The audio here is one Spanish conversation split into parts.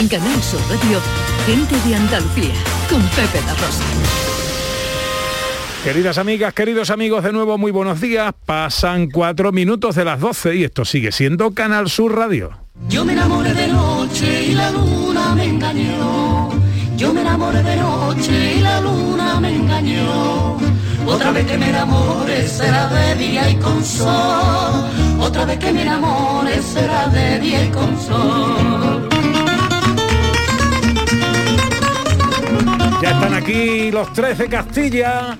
En Canal Sur Radio, gente de Andalucía, con Pepe La Rosa. Queridas amigas, queridos amigos, de nuevo muy buenos días. Pasan cuatro minutos de las 12 y esto sigue siendo Canal Sur Radio. Yo me enamoré de noche y la luna me engañó. Yo me enamoré de noche y la luna me engañó. Otra vez que me enamore será de día y con sol. Otra vez que me enamore será de día y con sol. Ya están aquí los tres de Castilla.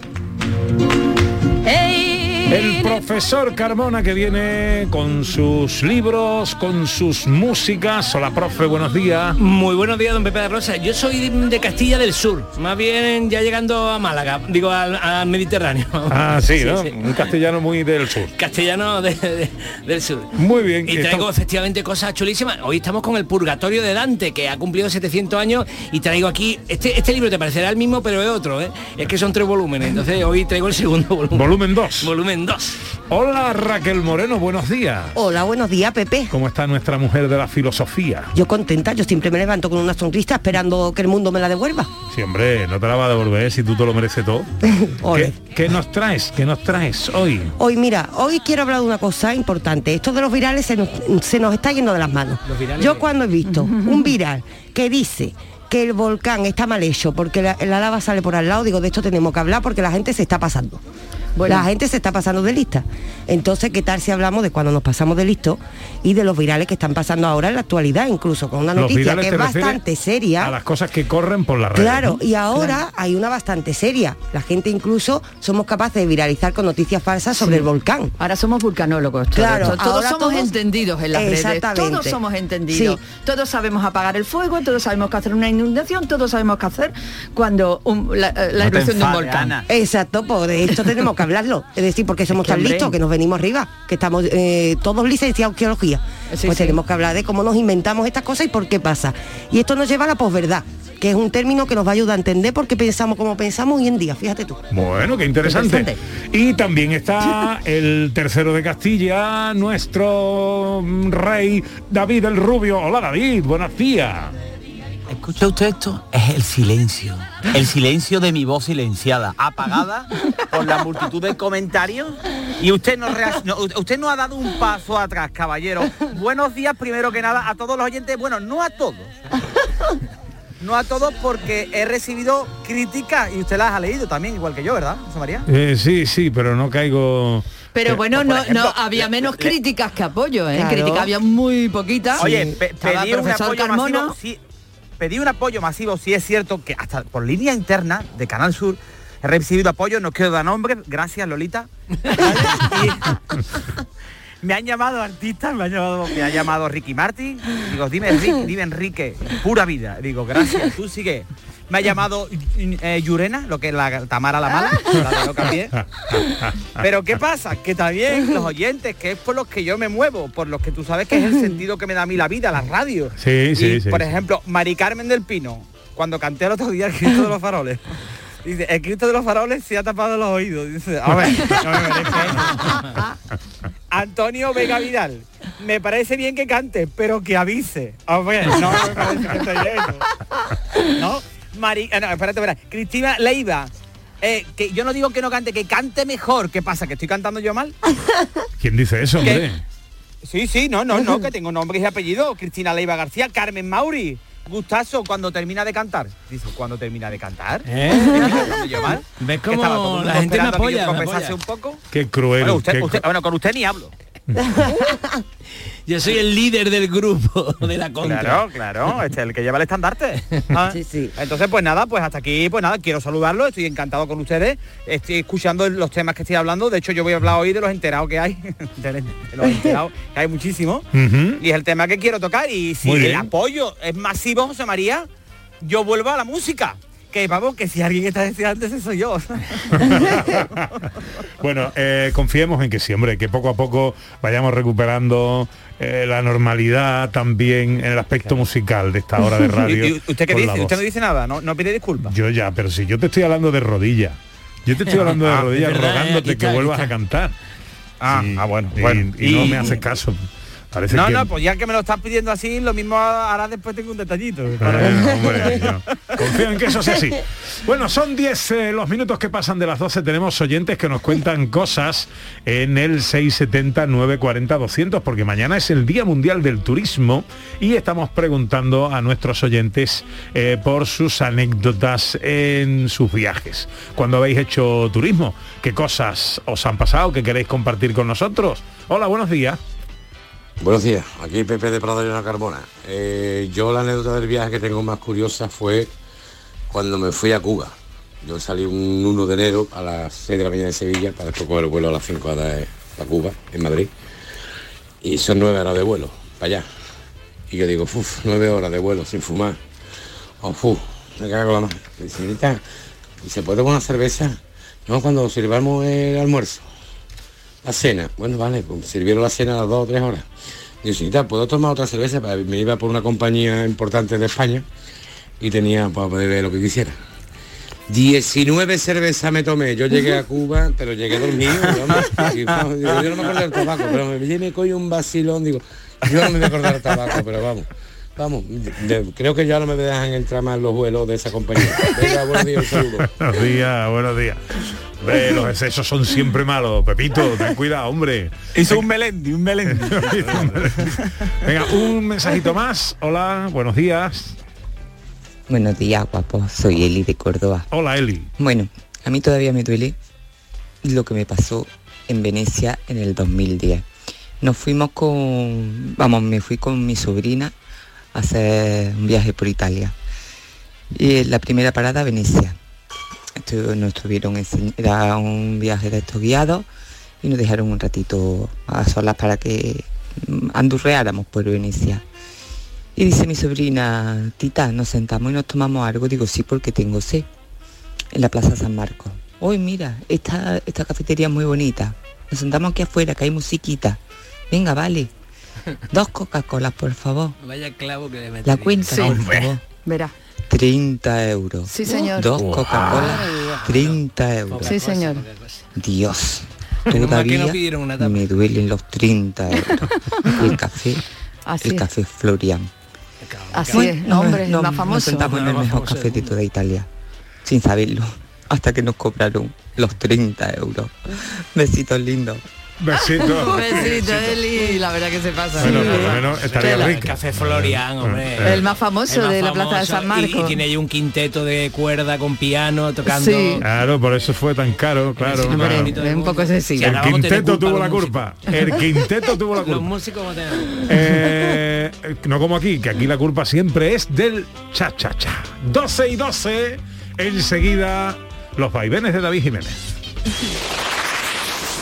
El profesor Carmona que viene con sus libros, con sus músicas. Hola, profe, buenos días. Muy buenos días, don Pepe de Rosa. Yo soy de Castilla del Sur, más bien ya llegando a Málaga, digo al, al Mediterráneo. Ah, sí, ¿no? Un castellano muy del sur. Castellano de- de- del sur. Muy bien. Y traigo efectivamente cosas chulísimas. Hoy estamos con el Purgatorio de Dante, que ha cumplido 700 años, y traigo aquí, este, este libro te parecerá el mismo, pero es otro, ¿eh? Es que son tres volúmenes, entonces hoy traigo el segundo volumen. Volumen 2. Volumen 2. Hola, Raquel Moreno, buenos días. Hola, buenos días, Pepe. ¿Cómo está nuestra mujer de la filosofía? Yo contenta, yo siempre me levanto con una sonrisa esperando que el mundo me la devuelva. Sí, hombre, no te la va a devolver si tú te lo mereces todo. ¿Qué, qué nos traes? ¿Qué nos traes hoy? Hoy, mira, hoy quiero hablar de una cosa importante. Esto de los virales se nos, se nos está yendo de las manos. Yo cuando he visto un viral que dice que el volcán está mal hecho porque la, la lava sale por al lado, digo, de esto tenemos que hablar porque la gente se está pasando. La gente se está pasando de lista. Entonces, ¿qué tal si hablamos de cuando nos pasamos de listo y de los virales que están pasando ahora en la actualidad, incluso con una noticia que es bastante seria? A las cosas que corren por la red. Claro, y ahora hay una bastante seria. La gente incluso somos capaces de viralizar con noticias falsas sobre el volcán. Ahora somos vulcanólogos. todos. Claro, todos, somos todos- entendidos en las redes. Exactamente. Todos somos entendidos. Sí. Todos sabemos apagar el fuego, todos sabemos qué hacer una inundación, todos sabemos qué hacer cuando un- la, eh, la No te erupción de un volcán. Ana. Exacto, pues de esto tenemos que hablarlo. Es decir, porque somos que, tan hombre. listos que nos venimos arriba, que estamos eh, todos licenciados en geología. Sí, pues sí. tenemos que hablar de cómo nos inventamos estas cosas y por qué pasa. Y esto nos lleva a la posverdad, que es un término que nos va a ayudar a entender por qué pensamos como pensamos hoy en día. Fíjate tú. Bueno, qué interesante. Y también está el tercero de Castilla, nuestro rey David el Rubio. Hola David, buenos días. ¿Escucha usted esto? Es el silencio. El silencio de mi voz silenciada, apagada por la multitud de comentarios. Y usted no, rea- no- usted no ha dado un paso atrás, caballero. Buenos días, primero que nada, a todos los oyentes. Bueno, no a todos. No a todos porque he recibido críticas y usted las ha leído también, igual que yo, ¿verdad, José María? Eh, sí, sí, pero no caigo... Pero Eh, bueno, no, ejemplo, no había le- menos le- críticas que apoyo, ¿eh? Claro. Críticas había muy poquitas. Oye, pe- pedí un profesor apoyo Carmona. masivo. Sí, pedí un apoyo masivo, sí es cierto que hasta por línea interna de Canal Sur he recibido apoyo, no quiero dar nombre, gracias Lolita. me han llamado artistas, me han llamado, me ha llamado Ricky Martin, digo, dime Enrique, dime Enrique, pura vida, digo, gracias, tú sigue. Me ha llamado eh, Yurena, lo que es la Tamara la mala, la de no cambié. Pero ¿qué pasa? Que también los oyentes, que es por los que yo me muevo, por los que tú sabes que es el sentido que me da a mí la vida, la radio. Sí, sí, Y, sí, Por sí. ejemplo, Mari Carmen del Pino, cuando canté el otro día el Cristo de los faroles. Dice, el Cristo de los faroles se ha tapado los oídos. Dice, a ver, no me merece. Antonio Vega Vidal, me parece bien que cante, pero que avise. A ver, no me parece que esté bien. ¿No? Mari, eh, no, espérate, espérate. Cristina Leiva, eh, que yo no digo que no cante, que cante mejor. ¿Qué pasa? ¿Que estoy cantando yo mal? ¿Quién dice eso, ¿Qué? hombre? Sí, sí, no, no, no, que tengo nombres y apellidos. Cristina Leiva García, Carmen Mauri. Gustazo cuando termina de cantar. Dice, ¿cuándo termina de cantar? ¿Eh? ¿Ves cómo la gente me que apoya, me apoya? un poco. Qué cruel. Bueno, usted, qué usted- cru- bueno, con usted ni hablo. Yo soy el líder del grupo de la contra. Claro, claro, este es el que lleva el estandarte. Ah, Sí, sí. Entonces, pues nada, pues hasta aquí, pues nada, quiero saludarlo, estoy encantado con ustedes, estoy escuchando los temas que estoy hablando, de hecho yo voy a hablar hoy de los enterados que hay, de los enterados, que hay muchísimos, Ujú. y es el tema que quiero tocar, y si el apoyo es masivo, José María, yo vuelvo a la música. Que vamos, que si alguien está deseando ese soy yo. Bueno, eh, confiemos en que sí, hombre, que poco a poco vayamos recuperando eh, la normalidad también en el aspecto musical de esta hora de radio. ¿Y- y ¿Usted qué dice? ¿Usted no dice nada? ¿No, no pide disculpas? Yo ya, pero si yo te estoy hablando de rodillas, yo te estoy hablando de Ah, rodillas rogándote está, que vuelvas a cantar. Ah, Sí, ah, bueno, y, bueno. y no me haces caso. Parece No, que- no, pues ya que me lo estás pidiendo así, lo mismo ahora después tengo un detallito. Hombre, yo confío en que eso sea así. Bueno, son 10 eh, los minutos que pasan de las 12. Tenemos oyentes que nos cuentan cosas en el 670 940 200 porque mañana es el Día Mundial del Turismo y estamos preguntando a nuestros oyentes eh, por sus anécdotas en sus viajes. Cuando habéis hecho turismo, ¿qué cosas os han pasado que queréis compartir con nosotros? Hola, buenos días. Buenos días, aquí Pepe de Prado de la Carmona. Eh, yo la anécdota del viaje que tengo más curiosa fue cuando me fui a Cuba. Yo salí un 1 de enero a las 6 de la mañana de Sevilla para después coger el vuelo a las 5 de a Cuba, en Madrid. Y son 9 horas de vuelo, para allá. Y yo digo, uff, 9 horas de vuelo sin fumar. Oh, fu, me cago la mano. Y ¿y se puede tomar una cerveza? No, cuando sirvamos el almuerzo. La cena. Bueno, vale, pues sirvieron la cena a las dos o tres horas. Digo, señorita, ¿puedo tomar otra cerveza? Para- Me iba por una compañía importante de España y tenía para poder beber lo que quisiera. 19 cervezas me tomé. Yo llegué a Cuba, pero llegué dormido. vamos. Y, vamos, digo, yo no me acuerdo del tabaco, pero me, me coño un vacilón. Digo, yo no me voy a acordar del tabaco, pero vamos. Vamos, de- creo que ya no me dejan entrar más los vuelos de esa compañía. Venga, buenos días, un saludo. Buenos días, buenos días. Ve, los excesos son siempre malos. Pepito, ten cuidado, hombre. Hizo un melendi, un melendi. Venga, un mensajito más. Hola, buenos días. Buenos días, guapo. Soy Eli de Córdoba. Hola, Eli. Bueno, a mí todavía me duele lo que me pasó en Venecia en el 2010. Nos fuimos con, vamos, me fui con mi sobrina a hacer un viaje por Italia. Y en la primera parada, Venecia. Estu- nos tuvieron, ense- era un viaje de estos guiados y nos dejaron un ratito a solas para que mm, andurreáramos por Venecia. Y dice mi sobrina, tita, nos sentamos y nos tomamos algo. Digo, sí, porque tengo sed. En la Plaza San Marcos. Hoy mira, esta, esta cafetería es muy bonita. Nos sentamos aquí afuera, que hay musiquita. Venga, vale. Dos Coca-Colas, por favor. Vaya clavo que le metí. La cuenta, Sí. por favor. Verá. 30 euros. Sí, señor. Dos Wow. Coca-Colas, 30 euros. Sí, señor. Dios. No Todavía una me duelen los 30 euros. El café, Así el es. café Florian. Así es. No, hombre, Nos- más Nos famoso. sentamos en el No, mejor café de toda Italia, sin saberlo, hasta que nos cobraron los 30 euros. Besitos lindos. Besito. Besito, Eli. La verdad que se pasa. Bueno, por lo menos estaría El rico. Café Florian, hombre. El más famoso El más de la Plaza de. San Marcos. Y, y tiene ahí un quinteto de cuerda con piano tocando. Sí. Claro, por eso fue tan caro, claro. Sí, Hombre, claro. bonito del es un poco excesivo. Sí, El quinteto tuvo la culpa. El quinteto tuvo la. Los culpa. músicos vamos a tener- Eh, no como aquí, que aquí la culpa siempre es del cha-cha-cha. 12 y 12, enseguida los vaivenes de David Jiménez.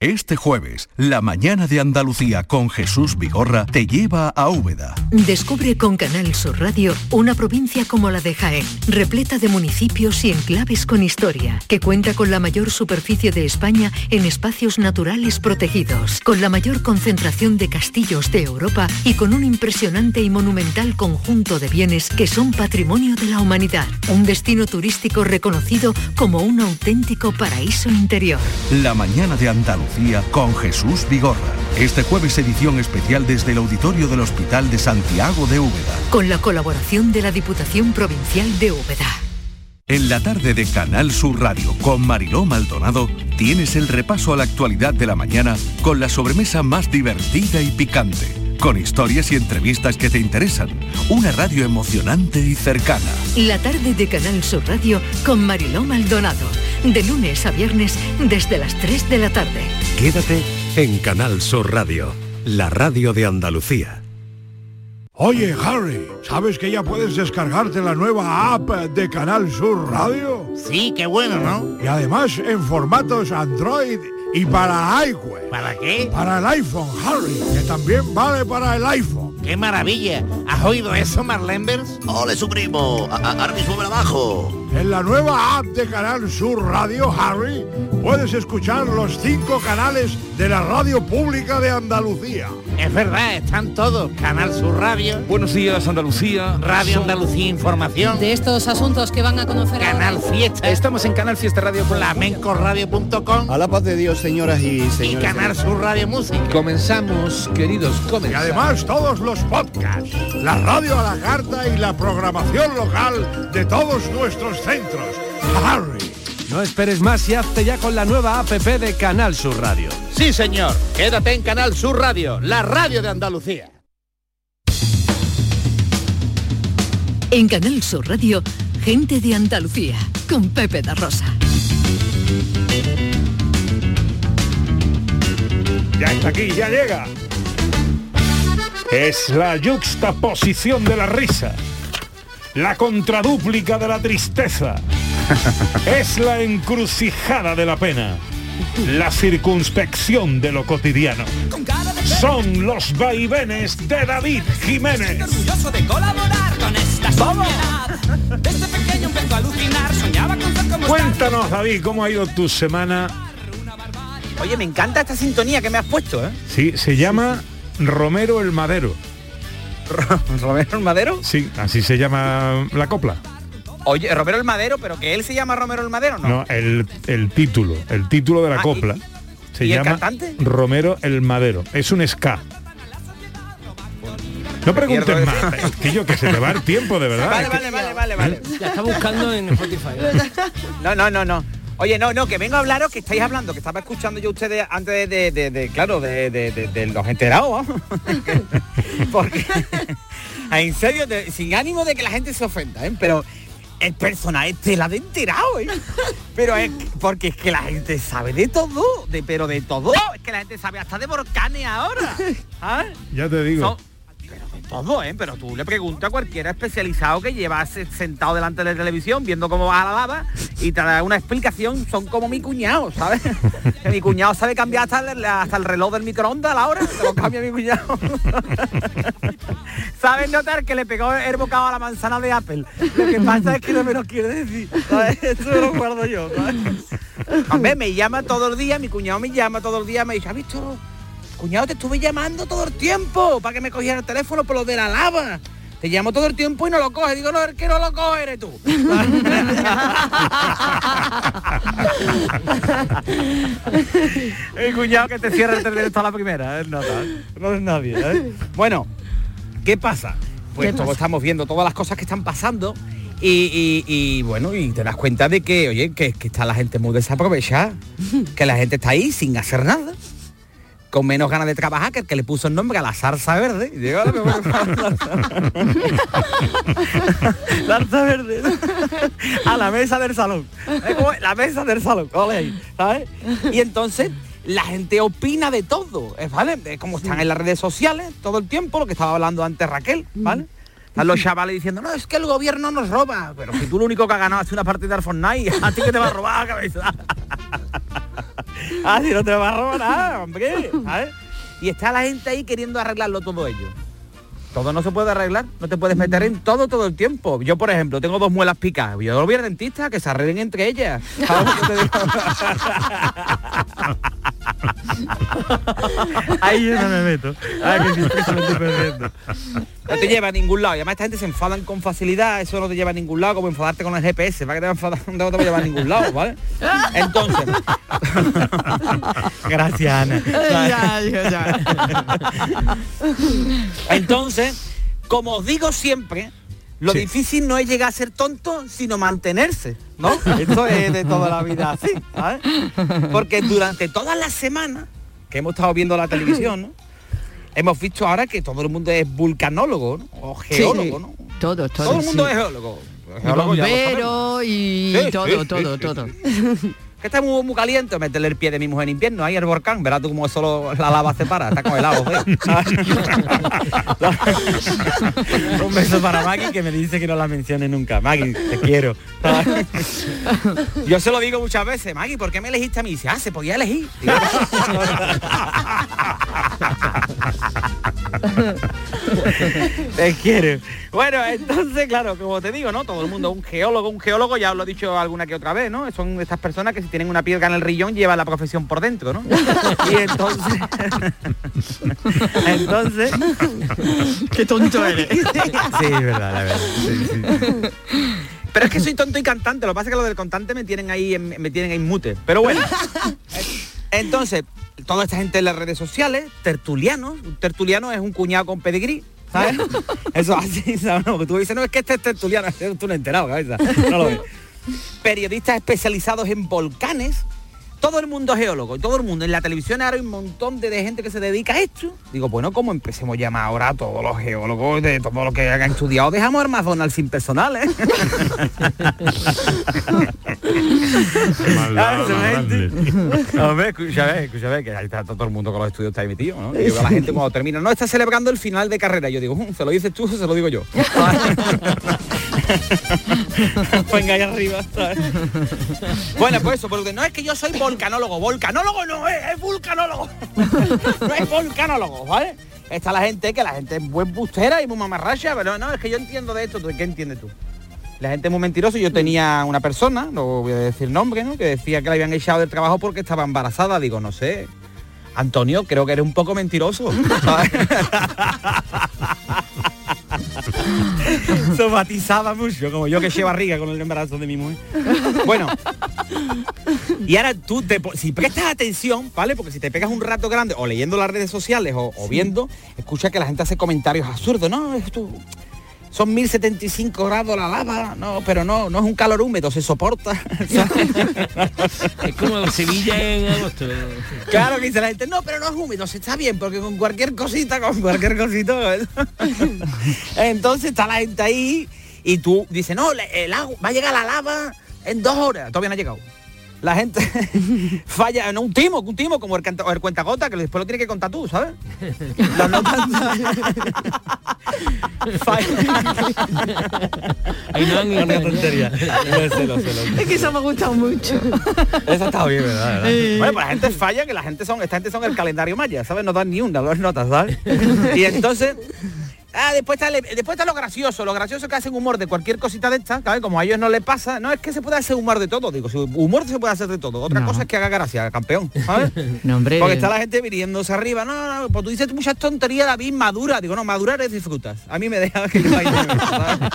Este jueves, la mañana de Andalucía con Jesús Vigorra te lleva a Úbeda. Descubre con Canal Sur Radio una provincia como la de Jaén, repleta de municipios y enclaves con historia, que cuenta con la mayor superficie de España en espacios naturales protegidos, con la mayor concentración de castillos de Europa y con un impresionante y monumental conjunto de bienes que son patrimonio de la humanidad. Un destino turístico reconocido como un auténtico paraíso interior. La mañana de Andalucía con Jesús Vigorra. Este jueves edición especial desde el auditorio del Hospital de Santiago de Úbeda. Con la colaboración de la Diputación Provincial de Úbeda. En la tarde de Canal Sur Radio con Mariló Maldonado tienes el repaso a la actualidad de la mañana con la sobremesa más divertida y picante, con historias y entrevistas que te interesan, una radio emocionante y cercana. La tarde de Canal Sur Radio con Mariló Maldonado. De lunes a viernes desde las 3 de la tarde. Quédate en Canal Sur Radio, la radio de Andalucía. Oye, Harry, ¿sabes que ya puedes descargarte la nueva app de Canal Sur Radio? Sí, qué bueno, ¿no? Y además en formatos Android y para iWeb. ¿Para qué? Para el iPhone, Harry, que también vale para el iPhone. ¡Qué maravilla! ¿Has oído eso, Marlenbers? ¡Ole, su primo! A- a- Ahora En la nueva app de Canal Sur Radio, Harry, puedes escuchar los cinco canales de la radio pública de Andalucía. Es verdad, están todos. Canal Sur Radio. Buenos días, Andalucía. Radio Andalucía Información. De estos asuntos que van a conocer Canal Fiesta. Estamos en Canal Fiesta Radio. Flamencoradio.com. A la paz de Dios, señoras y Y señores. Canal Sur Radio Música. Comenzamos, queridos, Y comenzamos. además todos los podcasts, la radio a la carta y la programación local de todos nuestros centros. Harry. No esperes más y hazte ya con la nueva APP de Canal Sur Radio. Sí, señor. Quédate en Canal Sur Radio, la radio de Andalucía. En Canal Sur Radio, gente de Andalucía, con Pepe da Rosa. Ya está aquí, ya llega. Es la yuxtaposición de la risa. La contradúplica de la tristeza. Es la encrucijada de la pena. La circunspección de lo cotidiano. Son los vaivenes de David Jiménez. orgulloso de colaborar con esta. Desde pequeño empezó a alucinar, soñaba con ser como Cuéntanos, David, ¿cómo ha ido tu semana? Oye, me encanta esta sintonía que me has puesto, ¿eh? Sí, se llama Romero el Madero. ¿Romero el Madero? Sí, así se llama la copla. Oye, Romero el Madero, pero que él se llama Romero el Madero, ¿no? No, el, el título, el título de la Ah, copla. y- se y el llama cantante? Romero el Madero. Es un ska. No preguntes más, que yo que se te va el tiempo, de verdad. Vale, vale, vale, vale, vale. La está buscando en Spotify. No, no, no, no. Oye, no, no, que vengo a hablaros que estáis hablando, que estaba escuchando yo ustedes antes de, de- de- de- claro, de, los enterados. Porque, en serio, sin ánimo de que la gente se ofenda, ¿eh? Pero el personaje este la de enterado, ¿eh? Pero es que- porque es que la gente sabe de todo, de, pero de todo. Es que la gente sabe hasta de volcanes ahora. ¿ah? Ya te digo. Son- todo, ¿eh? Pero tú le preguntas a cualquiera especializado que lleva se- sentado delante de la televisión viendo cómo va la lava y te da una explicación, son como mi cuñado, ¿sabes? Que mi cuñado sabe cambiar hasta el, hasta el reloj del microondas a la hora, lo cambia mi cuñado. ¿Sabes notar que le pegó el bocado a la manzana de Apple? Lo que pasa es que no me lo quiere decir. ¿sabes? Eso me lo guardo yo, ¿sabes? Hombre, me llama todo el día, mi cuñado me llama todo el día, me dice, ¿has visto? Cuñado, te estuve llamando todo el tiempo para que me cogiera el teléfono por lo de la lava. Te llamo todo el tiempo y no lo coges. Digo, no, el que no lo coge eres tú. el cuñado que te cierra el teléfono a la primera, es nada, no es nadie. ¿eh? Bueno, ¿qué pasa? Pues ¿Qué todos pasa? estamos viendo todas las cosas que están pasando y, y- y, bueno, y te das cuenta de que, oye, que, que está la gente muy desaprovechada, que la gente está ahí sin hacer nada, con menos ganas de trabajar que el que le puso el nombre a la zarza verde. Y digo, "Ahora me voy a- Zarza verde. a la mesa del salón. La mesa del salón. ¿sabes? Y entonces la gente opina de todo. ¿vale? Es como están en las redes sociales todo el tiempo, lo que estaba hablando antes Raquel, ¿vale? Están los chavales diciendo, no, es que el gobierno nos roba. Pero si tú lo único que has ganado es una partida al Fortnite, a ti que te va a robar, cabeza. ah, no te va a robar nada, hombre. Y está la gente ahí queriendo arreglarlo todo ello. Todo no se puede arreglar, no te puedes meter en todo todo el tiempo. Yo, por ejemplo, tengo dos muelas picadas. Yo lo voy al dentista, que se arreglen entre ellas. ¿Sabes lo que? Ahí yo no me meto. Ay, que sí, me estoy perdiendo. No te lleva a ningún lado. Y además esta gente se enfadan con facilidad. Eso no te lleva a ningún lado, como enfadarte con el GPS. ¿Para que te va a enfadar? No te va a llevar a ningún lado, ¿vale? Entonces. Gracias, Ana. Ya, ya, ya. Entonces, como os digo siempre, lo Sí. difícil no es llegar a ser tonto, sino mantenerse, ¿no? Esto es de toda la vida así, ¿sabes? Porque durante todas las semanas que hemos estado viendo la televisión, ¿no? Hemos visto ahora que todo el mundo es vulcanólogo, ¿no? O geólogo, ¿no? Todo, todo. Todo el mundo es geólogo. Geólogo bombero y todo, todo, todo. que está muy, muy caliente, meterle el pie de mi mujer en invierno, ahí el volcán, verás tú como solo la lava se para, está congelado. Un beso para Maggie que me dice que no la mencione nunca. Maggie, te quiero. Yo se lo digo muchas veces, Maggie, ¿por qué me elegiste a mí? Dice, ah, se podía elegir. Te quiero. Bueno, entonces, claro, como te digo, ¿no? Todo el mundo, un geólogo, un geólogo, ya os lo he dicho alguna que otra vez, ¿no? Son estas personas que si tienen una piedra en el rillón llevan la profesión por dentro, ¿no? Y entonces... entonces... Qué tonto eres. Sí, verdad, la verdad. sí, sí. Pero es que soy tonto y cantante, lo que pasa es que lo del cantante me tienen ahí, me tienen ahí mute. Pero bueno. Entonces, toda esta gente en las redes sociales, tertulianos, un tertuliano es un cuñado con pedigrí, ¿sabes? Eso así, ¿sabes? No, tú dices, no, es que este es tertuliano, tú no enterado, cabeza. No lo ves. Periodistas especializados en volcanes, todo el mundo geólogo, y todo el mundo. En la televisión ahora hay un montón de, de gente que se dedica a esto. Digo, bueno, como empecemos a llamar ahora a todos los geólogos de todo lo que hayan estudiado, dejamos al McDonald's sin personal, ¿eh? Más. Hombre, escúchame, escúchame, que ahí está todo el mundo con los estudios está ahí metido, ¿no? Digo, la gente cuando termina, no está celebrando el final de carrera. Yo digo, "Mm, ¿se lo dices tú o se lo digo yo? Venga ahí arriba, ¿sabes? Bueno, pues eso, porque no es que yo soy volcanólogo, volcanólogo no es, es vulcanólogo. no es volcanólogo, ¿vale? Está la gente que la gente es buen bustera y muy mamarracha, pero no, es que yo entiendo de esto, ¿tú qué entiendes tú? La gente es muy mentirosa. Yo tenía una persona, no voy a decir nombre, ¿no? Que decía que la habían echado del trabajo porque estaba embarazada. Digo, no sé. Antonio, creo que eres un poco mentiroso. ¿sabes? Somatizaba mucho, como yo que eché barriga con el embarazo de mi mujer. Bueno, y ahora tú, te, si prestas atención, ¿vale? Porque si te pegas un rato grande o leyendo las redes sociales o, o viendo, escucha que la gente hace comentarios absurdos. No, esto son 1075 grados la lava, no, pero no, no es un calor húmedo, se soporta. Es como Sevilla en agosto. Claro que dice la gente, no, pero no es húmedo, se está bien, porque con cualquier cosita, con cualquier cosita. Entonces está la gente ahí y tú dices, no, el agua, va a llegar la lava en dos horas. Todavía no ha llegado. La gente falla, no un timo, un timo como el, el cuentagota, que después lo tiene que contar tú, ¿sabes? Las notas- Ahí no han Una tontería. Es que eso me ha gustado mucho. Eso está bien, ¿verdad? ¿verdad? Bueno, pues la gente falla, que la gente son, esta gente son el calendario maya, ¿sabes? No dan ni una, dos notas, ¿sabes? Y entonces, ah, después está, le- después está lo gracioso, lo gracioso que hacen humor de cualquier cosita de esta, ¿sabes? Como a ellos no les pasa, no es que se puede hacer humor de todo, digo, humor se puede hacer de todo. Otra No. cosa es que haga gracia, campeón, ¿sabes? No, hombre. Porque está la gente viniéndose arriba, no, no, pues tú dices muchas tonterías, David, madura. Digo, no, madurar es disfrutas. A mí me deja que yo ¿sabes?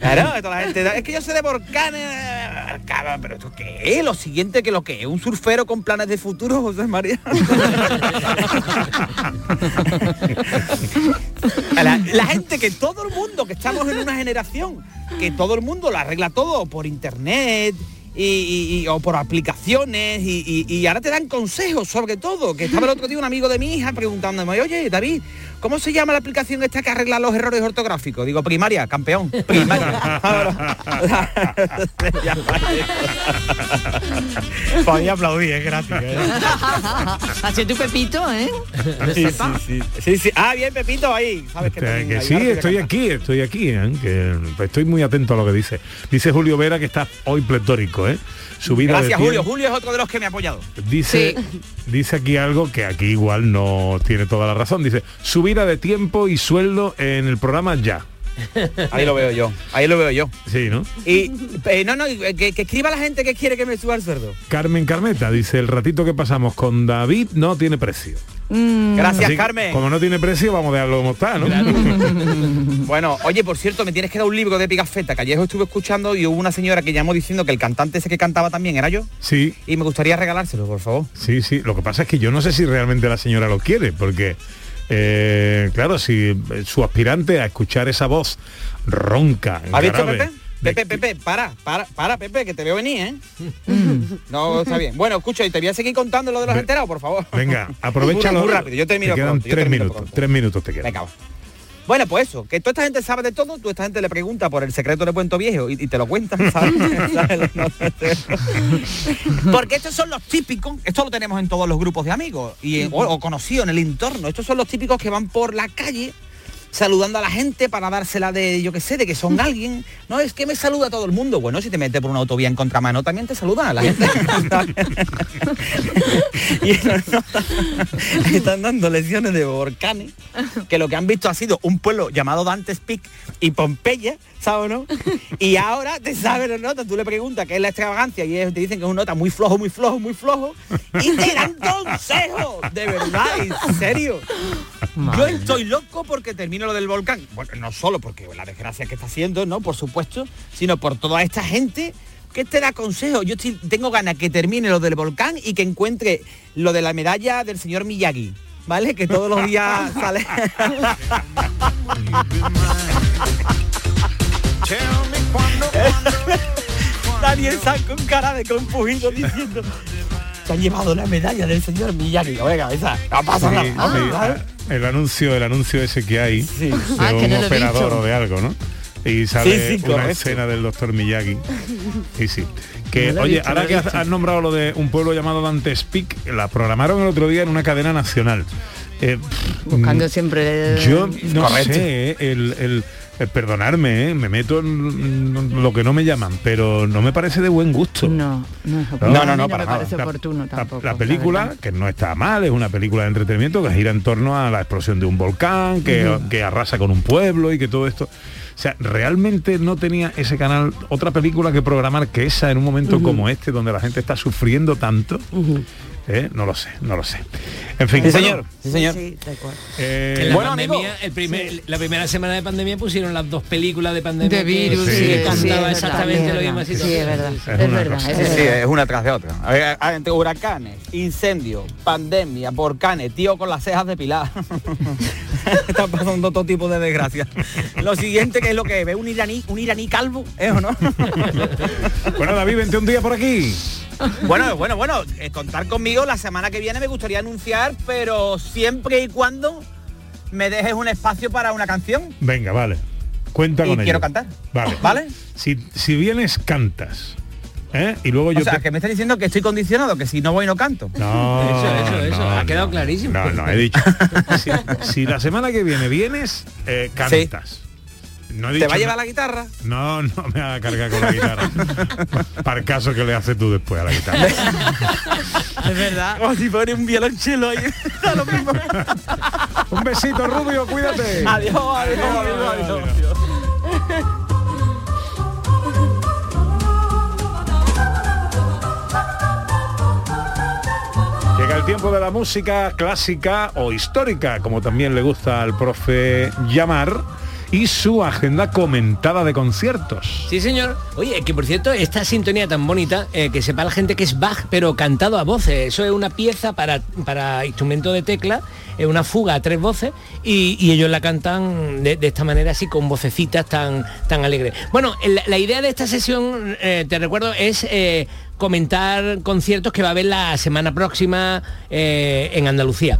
Claro, toda la gente, es que yo sé de volcanes, cabrón, pero esto qué es, lo siguiente que lo que es, un surfero con planes de futuro, José María. la, gente que todo el mundo, que estamos en una generación, que todo el mundo lo arregla todo por internet. Y, o por aplicaciones y ahora te dan consejos sobre todo que estaba el otro día un amigo de mi hija preguntándome oye David ¿cómo se llama la aplicación esta que arregla los errores ortográficos? digo primaria campeón primaria Podía aplaudir, es gratis. ¿eh? Hace tu pepito, ¿eh? Sí, sí, sí. Ah, bien, Pepito, ahí. ¿Sabes que, Que, sí, estoy aquí, estoy aquí, ¿eh? que estoy muy atento a lo que dice. Dice Julio Vera que está hoy pletórico, ¿eh? Su vida Gracias, de Julio. Julio es otro de los que me ha apoyado. Dice, dice aquí algo que aquí igual no tiene toda la razón. Dice, subida de tiempo y sueldo en el programa ya. Ahí lo veo yo. Ahí lo veo yo. Sí, ¿no? Y eh, no, no, que, que escriba la gente que quiere que me suba el sueldo. Carmen Carmeta dice, el ratito que pasamos con David no tiene precio. Gracias, Así que, Carmen. Como no tiene precio, vamos a dejarlo como está, ¿no? Bueno, oye, por cierto, me tienes que dar un libro de Pigafetta, que ayer estuve escuchando y hubo una señora que llamó diciendo que el cantante ese que cantaba también era yo. Sí. Y me gustaría regalárselo, por favor. Sí, sí. Lo que pasa es que yo no sé si realmente la señora lo quiere, porque, eh, claro, si eh, su aspirante a escuchar esa voz ronca, ¿Has visto, Pepe? Pepe, Pepe, para, para, para, Pepe, que te veo venir, ¿eh? No, está bien. Bueno, escucha, y te voy a seguir contando lo de los enterados, por favor. Venga, aprovechalo. Muy, rápido, yo termino Te quedan pronto, yo tres termino minutos. pronto. Tres minutos te quedan. Venga, va. Bueno, pues eso, que toda esta gente sabe de todo, tú esta gente le pregunta por el secreto de Puento Viejo y, y te lo cuentan, ¿sabes? Porque estos son los típicos, esto lo tenemos en todos los grupos de amigos y o, o conocidos en el entorno, estos son los típicos que van por la calle saludando a la gente para dársela de, yo qué sé, de que son alguien. No, es que me saluda todo el mundo. Bueno, si te metes por una autovía en contramano, también te saludan a la gente. y no, no, están dando lecciones de volcanes, que lo que han visto ha sido un pueblo llamado Dante's Peak y Pompeya, ¿sabes o no? Y ahora te saben las notas, tú le preguntas qué es la extravagancia y ellos te dicen que es un nota muy flojo, muy flojo, muy flojo, y te dan consejos, de verdad, en serio. Yo estoy loco porque termino lo del volcán. Bueno, no solo porque la desgracia que está haciendo, ¿no? Por supuesto, sino por toda esta gente que te da consejos. Yo estoy- tengo ganas que termine lo del volcán y que encuentre lo de la medalla del señor Miyagi. ¿Vale? Que todos los días sale. Daniel San con cara de compugido diciendo se han llevado la medalla del señor Miyagi. Venga, esa, no pasa Sí, nada. sí, ¿vale? El anuncio, el anuncio ese que hay de Ah, un no operador o de algo, ¿no? Y sale Sí, sí, una escena del doctor Miyagi. Y sí. Que, No oye, ahora que has, nombrado lo de un pueblo llamado Dante's Peak, la programaron el otro día en una cadena nacional. Eh, Buscando siempre... yo no Correcto. sé, eh, el, el- eh, perdonarme, eh, me meto en lo que no me llaman, pero no me parece de buen gusto. No, no, es No, oportuno. no, no, mí para me nada. parece La- oportuno La, tampoco. la película, que no está mal, es una película de entretenimiento que gira en torno a la explosión de un volcán, que, que arrasa con un pueblo y que todo esto. O sea, realmente no tenía ese canal otra película que programar que esa en un momento como este, donde la gente está sufriendo tanto. ¿Eh? No lo sé, no lo sé. En fin, Sí, bueno, señor. Sí, señor. eh, Que en la bueno, pandemia, el primer- la primera semana de pandemia pusieron las dos películas de pandemia. De virus, que sí, sí, cantaba exactamente lo mismo. así, Sí, es verdad, Es verdad, cosa. Sí, sí, es una tras de otra. A ver, a- entre huracanes, incendios, pandemia, volcanes, tío con las cejas depiladas. Está pasando todo tipo de desgracias. Lo siguiente que es lo que ve un iraní, un iraní calvo, ¿eh o no? Bueno, David, vente un día por aquí. Bueno, bueno, bueno, eh, contar conmigo la semana que viene me gustaría anunciar, pero siempre y cuando me dejes un espacio para una canción. Venga, vale. Cuenta Y con ello. quiero cantar. Vale. ¿Vale? Si, si vienes, cantas. ¿eh? Y luego yo o sea, te- que me estás diciendo que estoy condicionado, que si no voy no canto. No, Eso, eso, eso. no, ha quedado no. clarísimo. No, no, he dicho. Si, si la semana que viene vienes, eh, cantas. No he ¿Te va a llevar la guitarra? No, no me haga cargar con la guitarra. Para el caso que le haces tú después a la guitarra. Es verdad. Como si fuera un violonchelo ahí. Da lo mismo. Un besito, Rubio, cuídate. Adiós, adiós, adiós, adiós. Llega el tiempo de la música clásica o histórica, como también le gusta al profe llamar, y su agenda comentada de conciertos. Sí, señor. Oye, que por cierto, esta sintonía tan bonita, eh, que sepa la gente que es Bach, pero cantado a voces. Eso es una pieza para, para instrumento de tecla, es una fuga a tres voces, y, ellos la cantan de, esta manera, así con vocecitas tan, tan alegres. Bueno, la, idea de esta sesión, eh, te recuerdo, es eh, comentar conciertos que va a haber la semana próxima en Andalucía.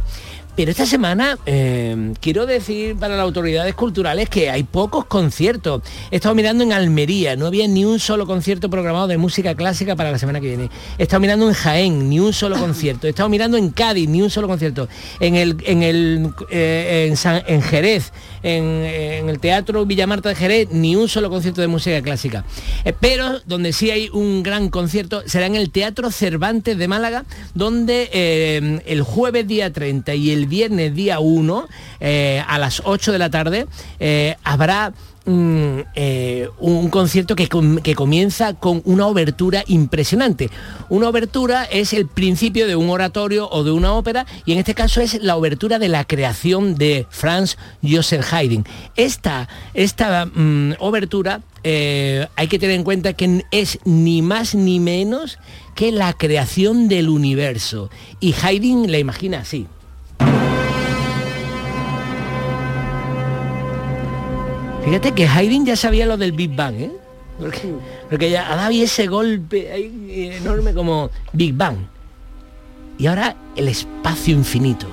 Pero esta semana eh, quiero decir para las autoridades culturales que hay pocos conciertos. He estado mirando en Almería, no había ni un solo concierto programado de música clásica para la semana que viene. He estado mirando en Jaén, ni un solo concierto. He estado mirando en Cádiz, ni un solo concierto. En el, en el eh, en, Jerez, en, el Teatro Villamarta de Jerez, ni un solo concierto de música clásica. Pero donde sí hay un gran concierto será en el Teatro Cervantes de Málaga, donde eh, el jueves día 30 y el viernes día 1 eh, a las 8 de la tarde eh, habrá mm, eh, un concierto que, que comienza con una obertura impresionante. Una obertura es el principio de un oratorio o de una ópera y en este caso es la obertura de la creación de Franz Joseph Haydn. Esta, esta mm, obertura hay que tener en cuenta que es ni más ni menos que la creación del universo. Y Haydn la imagina así. Fíjate que Haydn ya sabía lo del Big Bang, ¿eh? Porque, porque ya ha dado ese golpe ahí enorme como Big Bang. Y ahora el espacio infinito.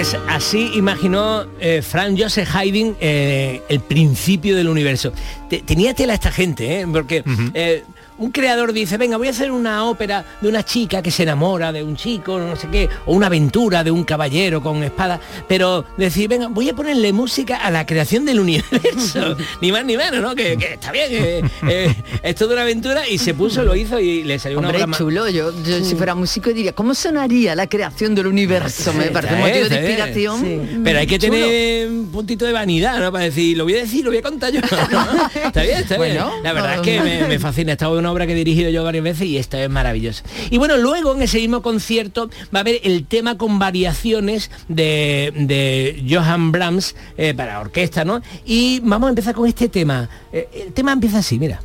Pues así imaginó eh, Frank Joseph Haydn eh, el principio del universo. Te- tenía tela esta gente, ¿eh? porque un creador dice, venga, voy a hacer una ópera de una chica que se enamora de un chico, no sé qué, o una aventura de un caballero con espada, pero decir, venga, voy a ponerle música a la creación del universo, ni más ni menos, ¿no? Que, que está bien, eh, eh, es toda una aventura y se puso, lo hizo y le salió una Hombre, obra ma- chulo, yo, yo si fuera músico diría, ¿cómo sonaría la creación del universo? Me parece un motivo de inspiración. bien. Pero hay que chulo. tener un puntito de vanidad, ¿no? Para decir, lo voy a decir, lo voy a contar yo. está bien, está Bueno, bien. La verdad es que me, me fascina. Esta es una obra que he dirigido yo varias veces y esta es maravillosa. Y bueno, luego en ese mismo concierto va a haber el tema con variaciones de, de Johann Brahms eh, para orquesta, ¿no? Y vamos a empezar con este tema. Eh, el tema empieza así, mira.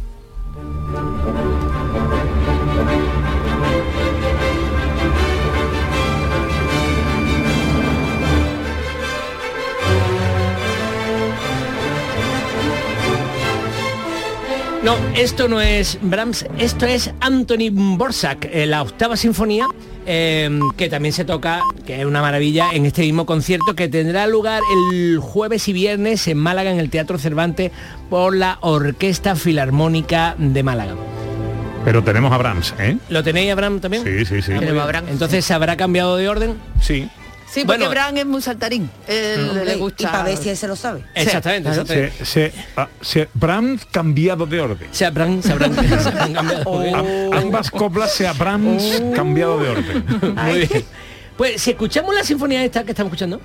No, esto no es Brahms, esto es Anthony Borsak, eh, la octava sinfonía, eh, que también se toca, que es una maravilla, en este mismo concierto que tendrá lugar el jueves y viernes en Málaga, en el Teatro Cervantes, por la Orquesta Filarmónica de Málaga. Pero tenemos a Brahms, ¿eh? ¿Lo tenéis, Abraham, también? Sí, sí, sí. Ah. Entonces, ¿se habrá cambiado de orden? Sí. Sí, porque Bueno. Bran es muy saltarín. Él Hombre, le gusta. Y para ver si él se lo sabe. Exactamente, Sí, exactamente. Se, se, cambiado de orden. Se habrán, se habrán, se habrán cambiado. Am- ambas coplas se Brahms cambiado de orden. Muy bien. Pues si escuchamos la sinfonía esta que estamos escuchando,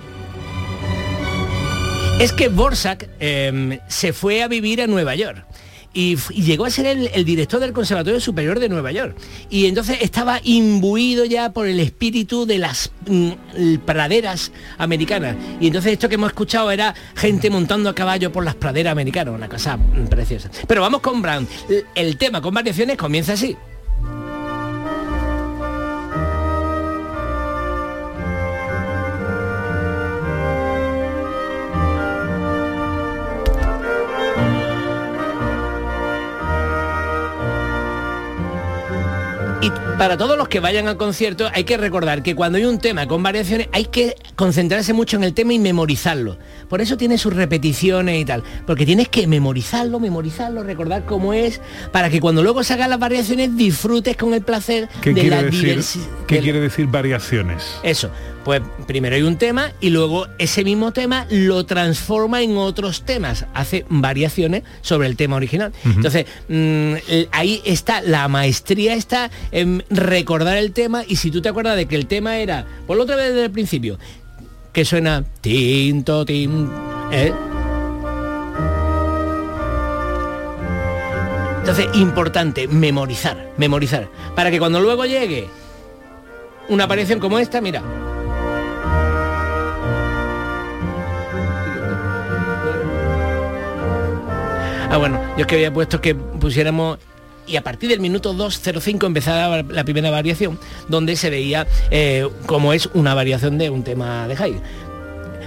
es que Borsak eh, se fue a vivir a Nueva York. Y, llegó a ser el, director del Conservatorio Superior de Nueva York. Y entonces estaba imbuido ya por el espíritu de las mm, praderas americanas. Y entonces esto que hemos escuchado era gente montando a caballo por las praderas americanas, una cosa mm, preciosa. Pero vamos con Brown. El tema con variaciones comienza así. Para todos los que vayan al concierto hay que recordar que cuando hay un tema con variaciones hay que concentrarse mucho en el tema y memorizarlo. Por eso tiene sus repeticiones y tal. Porque tienes que memorizarlo, memorizarlo, recordar cómo es, para que cuando luego se hagan las variaciones disfrutes con el placer ¿Qué, de quiere la decir, diversidad. ¿qué quiere decir variaciones? Eso, pues primero hay un tema y luego ese mismo tema lo transforma en otros temas, hace variaciones sobre el tema original. Entonces, mm, el- ahí está, la maestría está en recordar el tema y si tú te acuerdas de que el tema era, por otra vez desde el principio, que suena tinto, tin, ¿eh? Entonces, importante, memorizar, memorizar, para que cuando luego llegue una aparición como esta, mira, Ah, bueno, yo es que había puesto que pusiéramos y a partir del minuto 2.05 empezaba la primera variación, donde se veía eh, cómo es una variación de un tema de Haydn.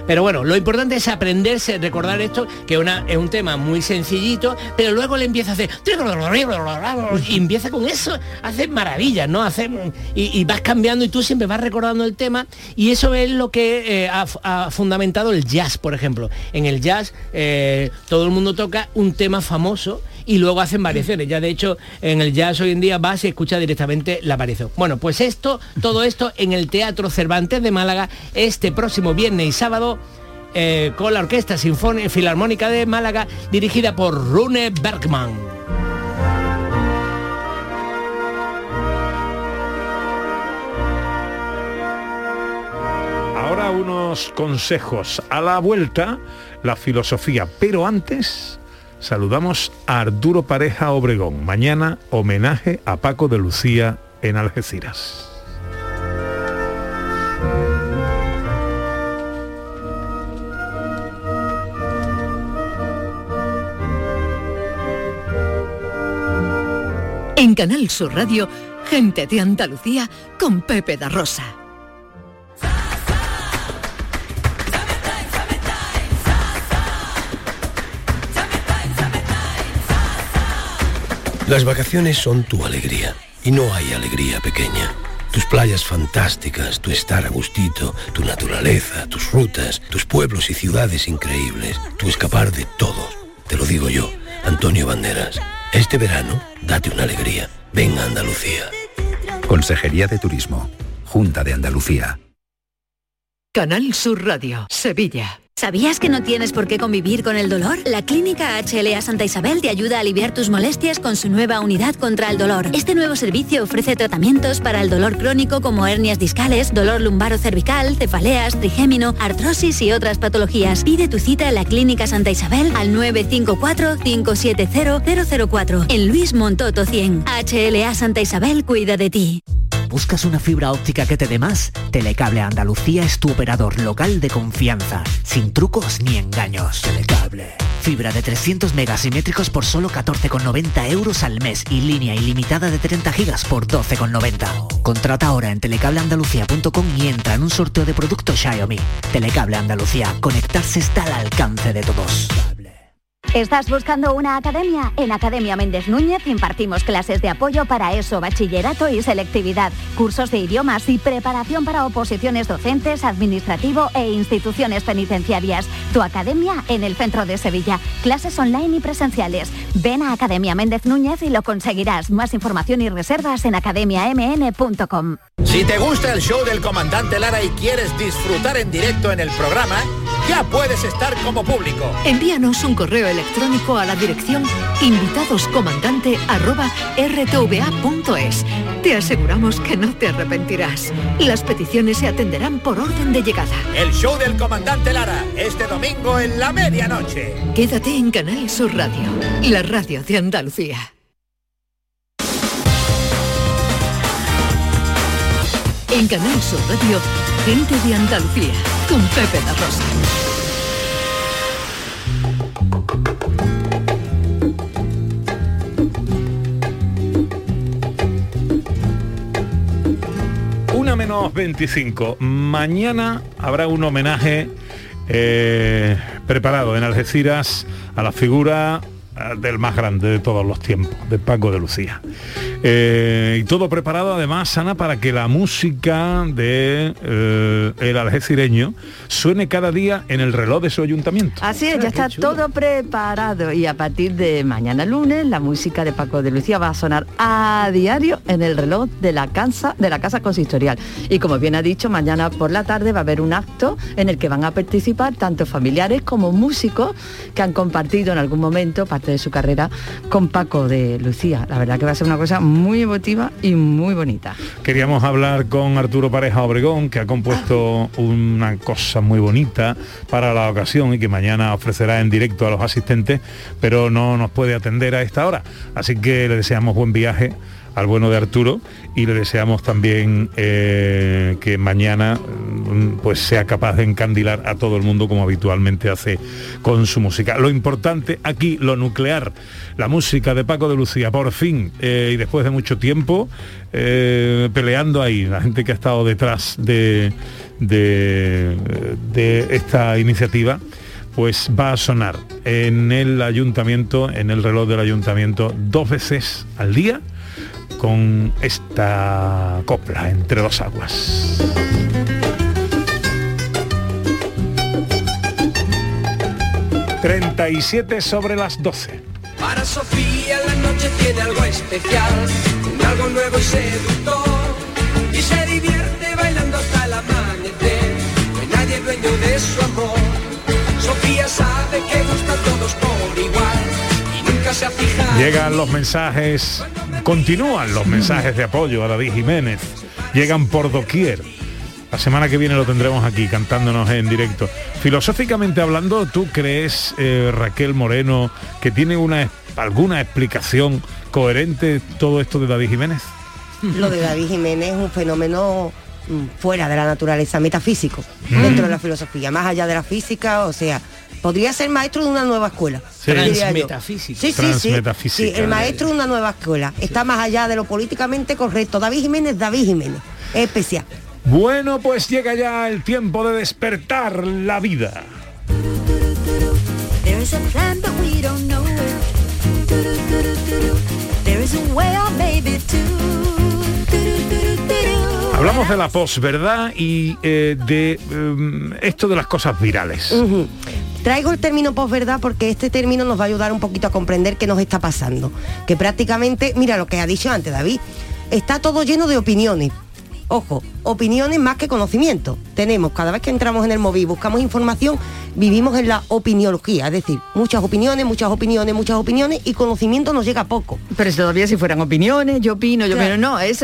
Pero bueno, lo importante es aprenderse, recordar esto, que una, es un tema muy sencillito, pero luego le empieza a hacer... Y empieza con eso, hace maravillas, ¿no? Hace, y, vas cambiando y tú siempre vas recordando el tema y eso es lo que eh, ha, ha fundamentado el jazz, por ejemplo. En el jazz eh, todo el mundo toca un tema famoso y luego hacen variaciones. Ya de hecho en el jazz hoy en día vas y escuchas directamente la variación. Bueno, pues esto, todo esto en el Teatro Cervantes de Málaga este próximo viernes y sábado eh, con la Orquesta Sinfónica Filarmónica de Málaga dirigida por Rune Bergman. Ahora unos consejos a la vuelta, la filosofía, pero antes saludamos a Arturo Pareja Obregón. Mañana homenaje a Paco de Lucía en Algeciras. En Canal Sur Radio, gente de Andalucía con Pepe da Rosa. Las vacaciones son tu alegría y no hay alegría pequeña. Tus playas fantásticas, tu estar a gustito, tu naturaleza, tus rutas, tus pueblos y ciudades increíbles, tu escapar de todo. Te lo digo yo, Antonio Banderas. Este verano, date una alegría. Ven a Andalucía. Consejería de Turismo. Junta de Andalucía. Canal Sur Radio, Sevilla. ¿Sabías que no tienes por qué convivir con el dolor? La Clínica HLA Santa Isabel te ayuda a aliviar tus molestias con su nueva unidad contra el dolor. Este nuevo servicio ofrece tratamientos para el dolor crónico como hernias discales, dolor lumbaro cervical, cefaleas, trigémino, artrosis y otras patologías. Pide tu cita en la Clínica Santa Isabel al 954-570-004 en Luis Montoto 100. HLA Santa Isabel cuida de ti. ¿Buscas una fibra óptica que te dé más? Telecable Andalucía es tu operador local de confianza, sin trucos ni engaños. Telecable. Fibra de 300 megasimétricos por solo 14,90 euros al mes y línea ilimitada de 30 gigas por 12,90. Contrata ahora en telecableandalucía.com y entra en un sorteo de productos Xiaomi. Telecable Andalucía. Conectarse está al alcance de todos. ¿Estás buscando una academia? En Academia Méndez Núñez impartimos clases de apoyo para eso, bachillerato y selectividad, cursos de idiomas y preparación para oposiciones docentes, administrativo e instituciones penitenciarias. Tu academia en el centro de Sevilla. Clases online y presenciales. Ven a Academia Méndez Núñez y lo conseguirás. Más información y reservas en academiamn.com. Si te gusta el show del comandante Lara y quieres disfrutar en directo en el programa, ya puedes estar como público. Envíanos un correo electrónico a la dirección invitadoscomandante@rtva.es. Te aseguramos que no te arrepentirás. Las peticiones se atenderán por orden de llegada. El show del comandante Lara, este domingo en la medianoche. Quédate en Canal Sur Radio, la radio de Andalucía. En Canal Sur Radio, gente de Andalucía, con Pepe La Rosa. Una menos 25. Mañana habrá un homenaje eh, preparado en Algeciras a la figura del más grande de todos los tiempos, de Paco de Lucía. Eh, y todo preparado además, Ana, para que la música de eh, el algecireño suene cada día en el reloj de su ayuntamiento. Así es, ya está todo preparado y a partir de mañana lunes la música de Paco de Lucía va a sonar a diario en el reloj de la casa de la casa consistorial. Y como bien ha dicho, mañana por la tarde va a haber un acto en el que van a participar tanto familiares como músicos que han compartido en algún momento de su carrera con Paco de Lucía. La verdad que va a ser una cosa muy emotiva y muy bonita. Queríamos hablar con Arturo Pareja Obregón, que ha compuesto una cosa muy bonita para la ocasión y que mañana ofrecerá en directo a los asistentes, pero no nos puede atender a esta hora. Así que le deseamos buen viaje al bueno de Arturo y le deseamos también eh, que mañana mm, pues sea capaz de encandilar a todo el mundo como habitualmente hace con su música. Lo importante aquí, lo nuclear, la música de Paco de Lucía, por fin, eh, y después de mucho tiempo, eh, peleando ahí, la gente que ha estado detrás de, de, de esta iniciativa pues va a sonar en el ayuntamiento, en el reloj del ayuntamiento, dos veces al día con esta copla entre dos aguas. ...37 sobre las 12. Para Sofía la noche tiene algo especial, algo nuevo y seductor. Y se divierte bailando hasta el amanecer, no hay nadie dueño de su amor. Sofía sabe que gusta a todos por igual y nunca se ha fijado. Llegan los mensajes, continúan los mensajes de apoyo a David Jiménez. Llegan por doquier. La semana que viene lo tendremos aquí cantándonos en directo. Filosóficamente hablando, ¿tú crees, eh, Raquel Moreno, que tiene una, alguna explicación coherente todo esto de David Jiménez? Lo de David Jiménez es un fenómeno fuera de la naturaleza, metafísico, dentro de la filosofía, más allá de la física, o sea, podría ser maestro de una nueva escuela. Sí. Sí, sí, sí. Sí, el maestro de una nueva escuela. Está más allá de lo políticamente correcto. David Jiménez, David Jiménez. Es especial. Bueno, pues llega ya el tiempo de despertar la vida. Hablamos de la posverdad y eh, de eh, esto de las cosas virales. Traigo el término posverdad porque este término nos va a ayudar un poquito a comprender qué nos está pasando. Que prácticamente, mira lo que ha dicho antes David, está todo lleno de opiniones. Ojo, opiniones más que conocimiento. Tenemos, cada vez que entramos en el móvil y buscamos información, vivimos en la opiniología, es decir, muchas opiniones, muchas opiniones, muchas opiniones y conocimiento nos llega poco. Pero si todavía si fueran opiniones, yo opino, yo Claro. pero no, es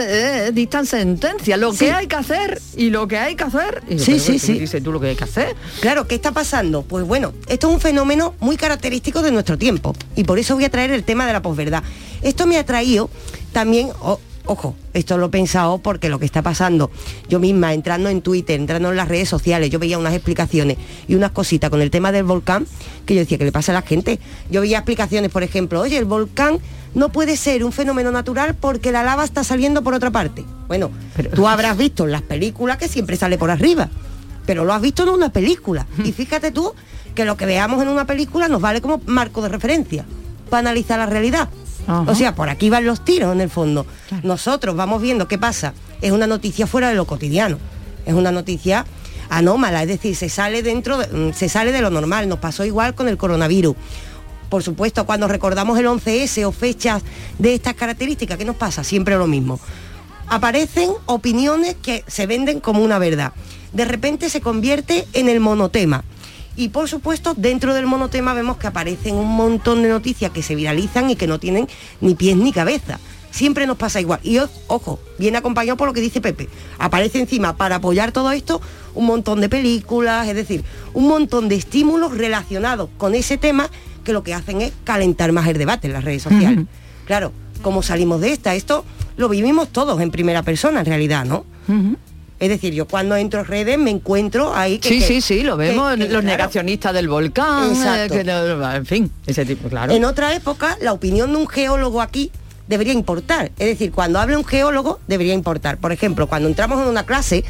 dictan sentencia, lo Sí. que hay que hacer y lo que hay que hacer. Y Sí, sí, ¿qué sí. me dices tú lo que hay que hacer? Claro, ¿qué está pasando? Pues bueno, esto es un fenómeno muy característico de nuestro tiempo y por eso voy a traer el tema de la posverdad. Esto me ha traído también, ojo, esto lo he pensado porque lo que está pasando, yo misma entrando en Twitter, entrando en las redes sociales, yo veía unas explicaciones y unas cositas con el tema del volcán que yo decía, ¿qué le pasa a la gente? Yo veía explicaciones, por ejemplo, oye, el volcán no puede ser un fenómeno natural porque la lava está saliendo por otra parte. Bueno, tú habrás visto en las películas que siempre sale por arriba pero lo has visto en una película. Y fíjate tú que lo que veamos en una película nos vale como marco de referencia para analizar la realidad. O sea, por aquí van los tiros en el fondo. Nosotros vamos viendo qué pasa. Es una noticia fuera de lo cotidiano. Es una noticia anómala, es decir, se sale dentro, de- mm, se sale de lo normal. Nos pasó igual con el coronavirus. Por supuesto, cuando recordamos el 11S o fechas de estas características, ¿qué nos pasa? Siempre lo mismo aparecen opiniones que se venden como una verdad. De repente se convierte en el monotema. Y por supuesto, dentro del monotema vemos que aparecen un montón de noticias que se viralizan y que no tienen ni pies ni cabeza. Siempre nos pasa igual. Y ojo, viene acompañado por lo que dice Pepe. Aparece encima para apoyar todo esto un montón de películas, es decir, un montón de estímulos relacionados con ese tema que lo que hacen es calentar más el debate en las redes sociales. Claro, ¿cómo salimos de esta? Esto lo vivimos todos en primera persona en realidad, ¿no? Es decir, yo cuando entro en redes me encuentro ahí que... Sí, que- sí, sí, lo vemos, que, los claro, negacionistas del volcán, Exacto. eh, en fin, ese tipo, claro. En otra época, la opinión de un geólogo aquí debería importar. Es decir, cuando hable un geólogo, debería importar. Por ejemplo, cuando entramos en una clase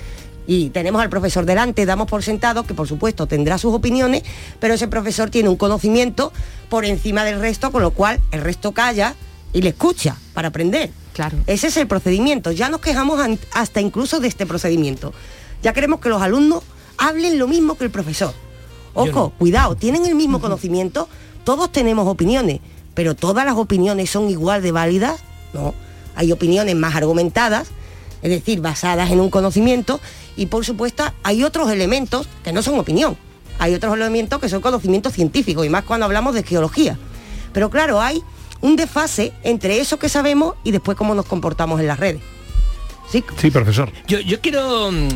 y tenemos al profesor delante, damos por sentado que por supuesto tendrá sus opiniones, pero ese profesor tiene un conocimiento por encima del resto, con lo cual el resto calla y le escucha para aprender. Claro. Ese es el procedimiento. Ya nos quejamos hasta incluso de este procedimiento. Ya queremos que los alumnos hablen lo mismo que el profesor. Ojo, cuidado, tienen el mismo conocimiento, todos tenemos opiniones, pero todas las opiniones son igual de válidas, ¿no? Hay opiniones más argumentadas, es decir, basadas en un conocimiento, y por supuesto hay otros elementos que no son opinión, hay otros elementos que son conocimientos científicos, y más cuando hablamos de geología. Pero claro, hay un desfase entre eso que sabemos y después cómo nos comportamos en las redes. ¿Sí? Sí, profesor. Yo, yo quiero. mm,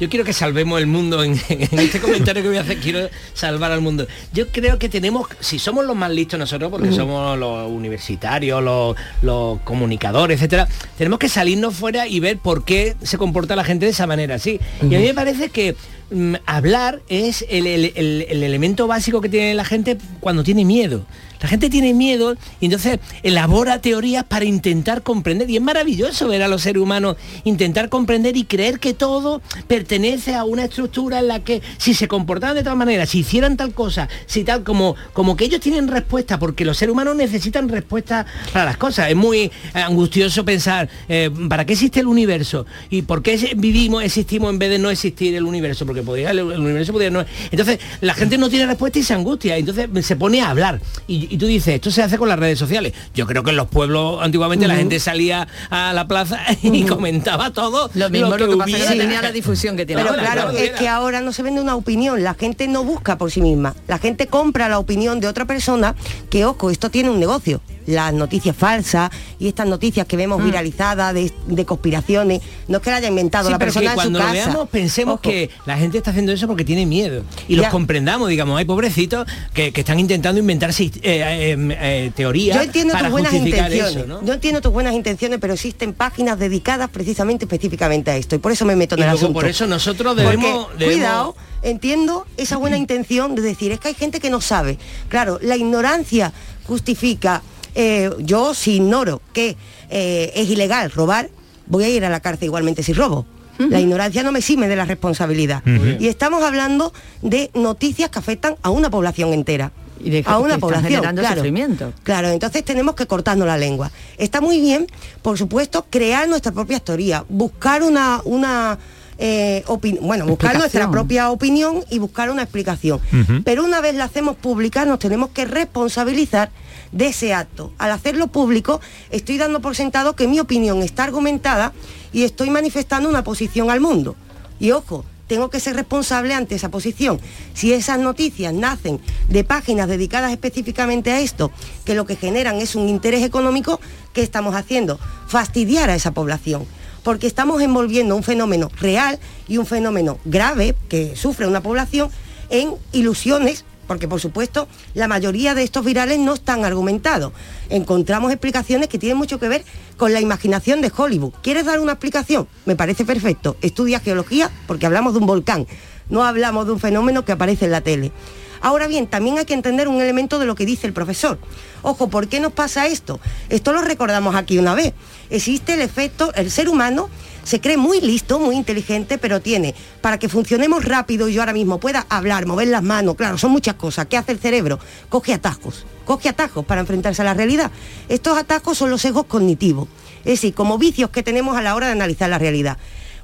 Yo quiero que salvemos el mundo en, en este comentario que voy a hacer. Quiero salvar al mundo. Yo creo que tenemos, si somos los más listos nosotros, porque somos los universitarios, los, los comunicadores, etcétera, tenemos que salirnos fuera y ver por qué se comporta la gente de esa manera. Sí. Y a mí me parece que mm, hablar es el, el- el- el elemento básico que tiene la gente cuando tiene miedo. La gente tiene miedo y entonces elabora teorías para intentar comprender. Y es maravilloso ver a los seres humanos intentar comprender y creer que todo pertenece a una estructura en la que si se comportaran de tal manera, si hicieran tal cosa, si tal, como, como que ellos tienen respuesta, porque los seres humanos necesitan respuesta para las cosas. Es muy angustioso pensar, eh, ¿para qué existe el universo? ¿Y por qué vivimos, existimos en vez de no existir el universo? Porque podría, el, el universo podría no... Entonces, la gente no tiene respuesta y se angustia. Entonces se pone a hablar. Y, y tú dices, esto se hace con las redes sociales. Yo creo que en los pueblos antiguamente la gente salía a la plaza y comentaba todo. Lo mismo lo que pasa que no tenía la difusión que tiene Pero ahora. claro, es que ahora no se vende una opinión, la gente no busca por sí misma, la gente compra la opinión de otra persona, que ojo, esto tiene un negocio. Las noticias falsas y estas noticias que vemos Mm. viralizadas de, de conspiraciones, no es que la haya inventado Sí, la pero persona que en su cuando lo casa. veamos pensemos Ojo. que la gente está haciendo eso porque tiene miedo y los Ya. comprendamos digamos hay pobrecitos que, que están intentando inventarse eh, eh, eh, teorías Yo entiendo para tus buenas intenciones. eso ¿no? Yo entiendo tus buenas intenciones, pero existen páginas dedicadas precisamente específicamente a esto y por eso me meto en Y el luego asunto. por eso nosotros Porque, debemos- debemos- cuidado, entiendo esa buena intención de decir, es que hay gente que no sabe. Claro, la ignorancia justifica, eh, yo si ignoro que eh, es ilegal robar, voy a ir a la cárcel igualmente si robo. La ignorancia no me exime de la responsabilidad. Y estamos hablando de noticias que afectan a una población entera. Y de- a una población. claro. sufrimiento. Claro, entonces tenemos que cortarnos la lengua. Está muy bien, por supuesto, crear nuestra propia teoría, buscar una, una eh, bueno, buscar nuestra propia opinión y buscar una explicación. Pero una vez la hacemos pública, nos tenemos que responsabilizar de ese acto. Al hacerlo público, estoy dando por sentado que mi opinión está argumentada y estoy manifestando una posición al mundo. Y ojo, tengo que ser responsable ante esa posición. Si esas noticias nacen de páginas dedicadas específicamente a esto, que lo que generan es un interés económico, ¿qué estamos haciendo? Fastidiar a esa población. Porque estamos envolviendo un fenómeno real y un fenómeno grave que sufre una población en ilusiones porque por supuesto la mayoría de estos virales no están argumentados. Encontramos explicaciones que tienen mucho que ver con la imaginación de Hollywood. ¿Quieres dar una explicación? Me parece perfecto. Estudia geología porque hablamos de un volcán, no hablamos de un fenómeno que aparece en la tele. Ahora bien, también hay que entender un elemento de lo que dice el profesor. Ojo, ¿por qué nos pasa esto? Esto lo recordamos aquí una vez. Existe el efecto, el ser humano se cree muy listo, muy inteligente, pero tiene, para que funcionemos rápido y yo ahora mismo pueda hablar, mover las manos, claro, son muchas cosas. ¿Qué hace el cerebro? Coge atajos, coge atajos para enfrentarse a la realidad. Estos atajos son los sesgos cognitivos, es decir, como vicios que tenemos a la hora de analizar la realidad.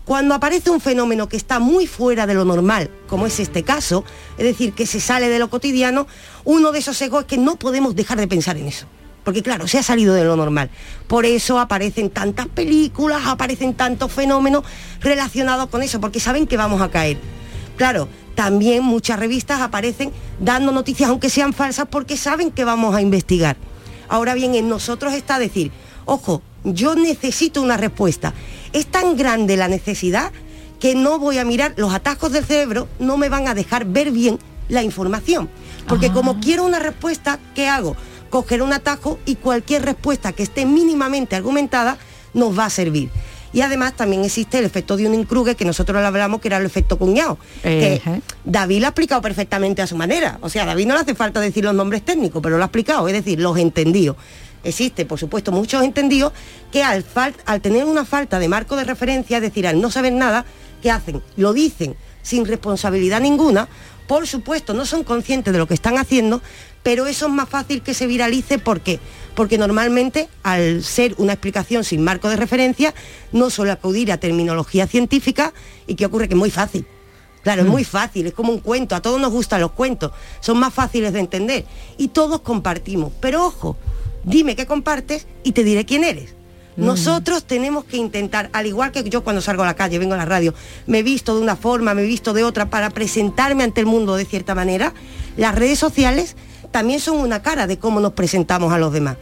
Cuando aparece un fenómeno que está muy fuera de lo normal, como es este caso, es decir, que se sale de lo cotidiano, uno de esos sesgos es que no podemos dejar de pensar en eso. Porque claro, se ha salido de lo normal. Por eso aparecen tantas películas, aparecen tantos fenómenos relacionados con eso, porque saben que vamos a caer. Claro, también muchas revistas aparecen dando noticias, aunque sean falsas, porque saben que vamos a investigar. Ahora bien, en nosotros está decir, ojo, yo necesito una respuesta. Es tan grande la necesidad que no voy a mirar, los atajos del cerebro no me van a dejar ver bien la información. Porque como quiero una respuesta, ¿qué hago? Coger un atajo y cualquier respuesta que esté mínimamente argumentada nos va a servir. Y además también existe el efecto de un Kruger que nosotros lo hablamos que era el efecto cuñado. Que. David lo ha explicado perfectamente a su manera. O sea, a David no le hace falta decir los nombres técnicos, pero lo ha explicado, es decir, los entendidos. Existe, por supuesto, muchos entendidos que al, al tener una falta de marco de referencia, es decir, al no saber nada, ¿qué hacen? Lo dicen sin responsabilidad ninguna, por supuesto, no son conscientes de lo que están haciendo, pero eso es más fácil que se viralice, ¿por qué? Porque normalmente, al ser una explicación sin marco de referencia, no suele acudir a terminología científica, y ¿qué ocurre? Que es muy fácil. Claro, es muy fácil, es como un cuento, a todos nos gustan los cuentos, son más fáciles de entender y todos compartimos. Pero ojo, dime qué compartes y te diré quién eres. Nosotros tenemos que intentar, al igual que yo cuando salgo a la calle, vengo a la radio, me he visto de una forma, me he visto de otra para presentarme ante el mundo de cierta manera, las redes sociales también son una cara de cómo nos presentamos a los demás.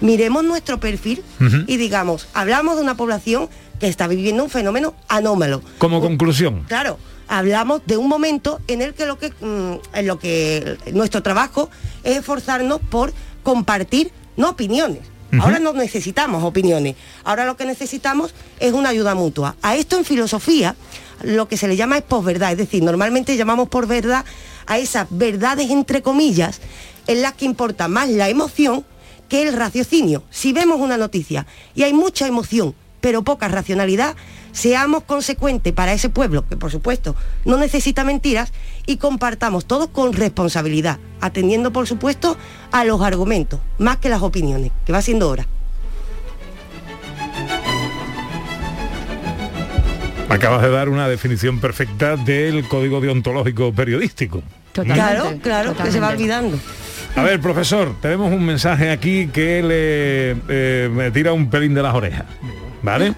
Miremos nuestro perfil y digamos, hablamos de una población que está viviendo un fenómeno anómalo. Como conclusión. Claro, hablamos de un momento en el que lo que mm, en lo que nuestro trabajo es esforzarnos por compartir no opiniones. Ahora no necesitamos opiniones. Ahora lo que necesitamos es una ayuda mutua. A esto en filosofía lo que se le llama es posverdad, es decir, normalmente llamamos por verdad a esas verdades entre comillas en las que importa más la emoción que el raciocinio. Si vemos una noticia y hay mucha emoción, pero poca racionalidad, seamos consecuentes para ese pueblo, que por supuesto no necesita mentiras, y compartamos todos con responsabilidad, atendiendo por supuesto a los argumentos, más que las opiniones, que va siendo hora. Acabas de dar una definición perfecta del código deontológico periodístico. Claro, claro, que se va olvidando. A ver, profesor, tenemos un mensaje aquí que le eh, me tira un pelín de las orejas. ¿Vale?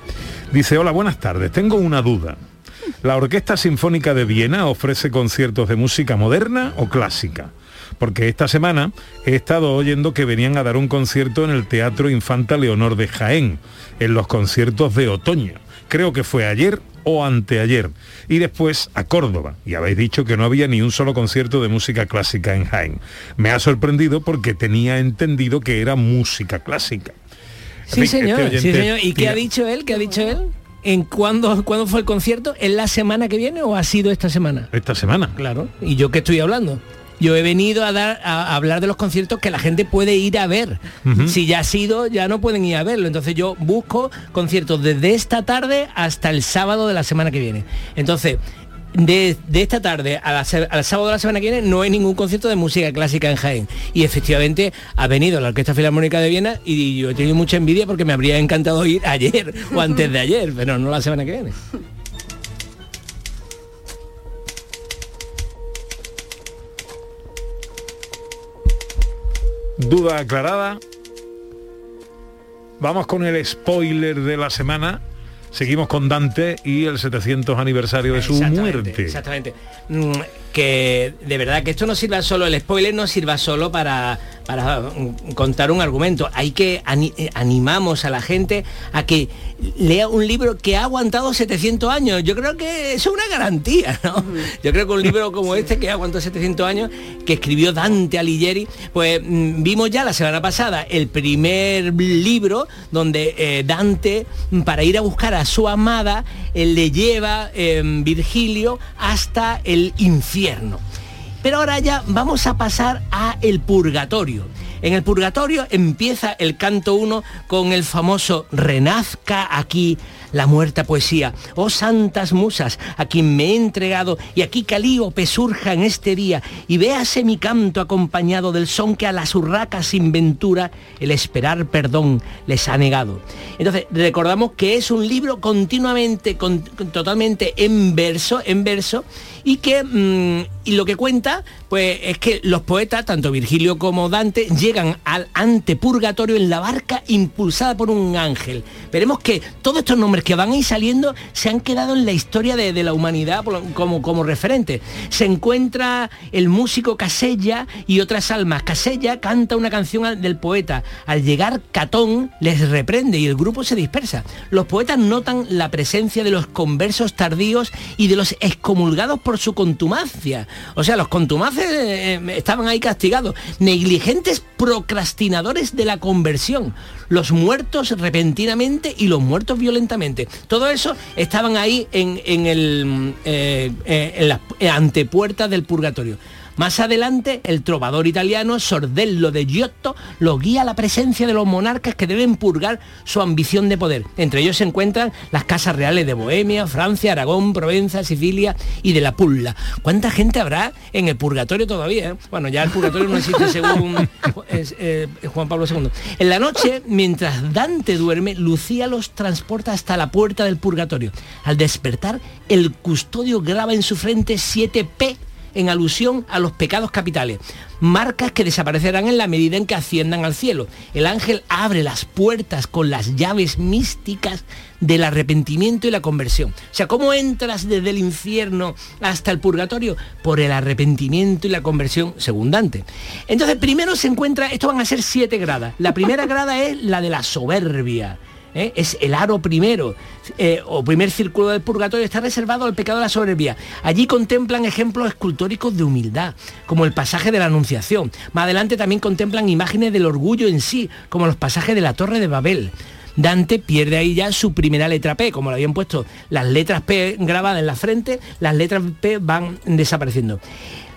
Dice, hola, buenas tardes. Tengo una duda. ¿La Orquesta Sinfónica de Viena ofrece conciertos de música moderna o clásica? Porque esta semana he estado oyendo que venían a dar un concierto en el Teatro Infanta Leonor de Jaén, en los conciertos de otoño. Creo que fue ayer o anteayer. Y después a Córdoba. Y habéis dicho que no había ni un solo concierto de música clásica en Jaén. Me ha sorprendido porque tenía entendido que era música clásica. Sí, fin, señor, este sí, señor. ¿Y qué ha dicho él? ¿Qué ha dicho él? ¿En cuándo, cuándo fue el concierto? ¿En la semana que viene o ha sido esta semana? Esta semana. Claro. ¿Y yo qué estoy hablando? Yo he venido a dar a, hablar de los conciertos que la gente puede ir a ver. Si ya ha sido, ya no pueden ir a verlo. Entonces yo busco conciertos desde esta tarde hasta el sábado de la semana que viene. Entonces, de, esta tarde al sábado de la semana que viene no hay ningún concierto de música clásica en Jaén. Y efectivamente ha venido la Orquesta Filarmónica de Viena y yo he tenido mucha envidia porque me habría encantado ir ayer o antes de ayer, pero no la semana que viene. Duda aclarada. Vamos con el spoiler de la semana. Seguimos con Dante y el 700 aniversario de su muerte. Exactamente. Que de verdad que esto no sirva solo, el spoiler no sirva solo para, para mm, contar un argumento. Hay que ani- eh, animamos a la gente a que lea un libro que ha aguantado 700 años. Yo creo que eso es una garantía, ¿no? Yo creo que un libro como este que ha aguantado 700 años, que escribió Dante Alighieri, pues mm, vimos ya la semana pasada el primer libro donde eh, Dante, mm, para ir a buscar a su amada, eh, le lleva eh, Virgilio hasta el infierno. Pero ahora ya vamos a pasar a el purgatorio. En el purgatorio empieza el canto 1 con el famoso Renazca aquí la muerta poesía. Oh santas musas, a quien me he entregado, y aquí Calíope surja en este día, y véase mi canto acompañado del son que a las urracas sin ventura el esperar perdón les ha negado. Entonces, recordamos que es un libro continuamente, con- totalmente en verso, en verso, y que mm, y lo que cuenta pues es que los poetas tanto Virgilio como Dante llegan al antepurgatorio en la barca impulsada por un ángel. Veremos que todos estos nombres que van a ir saliendo se han quedado en la historia de, de la humanidad como, como referente. Se encuentra el músico Casella y otras almas. Casella canta una canción del poeta. Al llegar Catón les reprende y el grupo se dispersa. Los poetas notan la presencia de los conversos tardíos y de los excomulgados por su contumacia. O sea, los contumaces eh, eh, estaban ahí castigados. Negligentes procrastinadores de la conversión. Los muertos repentinamente y los muertos violentamente. Todo eso estaban ahí en, en el, mm, eh, eh, en las antepuertas del purgatorio. Más adelante, el trovador italiano Sordello de Giotto lo guía a la presencia de los monarcas que deben purgar su ambición de poder. Entre ellos se encuentran las casas reales de Bohemia, Francia, Aragón, Provenza, Sicilia y de la Pulla. ¿Cuánta gente habrá en el purgatorio todavía? eh? Bueno, ya el purgatorio no existe según eh, Juan Pablo II. En la noche, mientras Dante duerme, Lucía los transporta hasta la puerta del purgatorio. Al despertar, el custodio graba en su frente 7P en alusión a los pecados capitales, marcas que desaparecerán en la medida en que asciendan al cielo. El ángel abre las puertas con las llaves místicas del arrepentimiento y la conversión. O sea, ¿cómo entras desde el infierno hasta el purgatorio? Por el arrepentimiento y la conversión según Dante. Entonces, primero se encuentra, esto van a ser siete gradas. La primera grada es la de la soberbia. ¿Eh? es el aro primero eh, o primer círculo del purgatorio está reservado al pecado de la soberbia allí contemplan ejemplos escultóricos de humildad como el pasaje de la anunciación más adelante también contemplan imágenes del orgullo en sí como los pasajes de la torre de babel Dante pierde ahí ya su primera letra P, como lo habían puesto las letras P grabadas en la frente, las letras P van desapareciendo.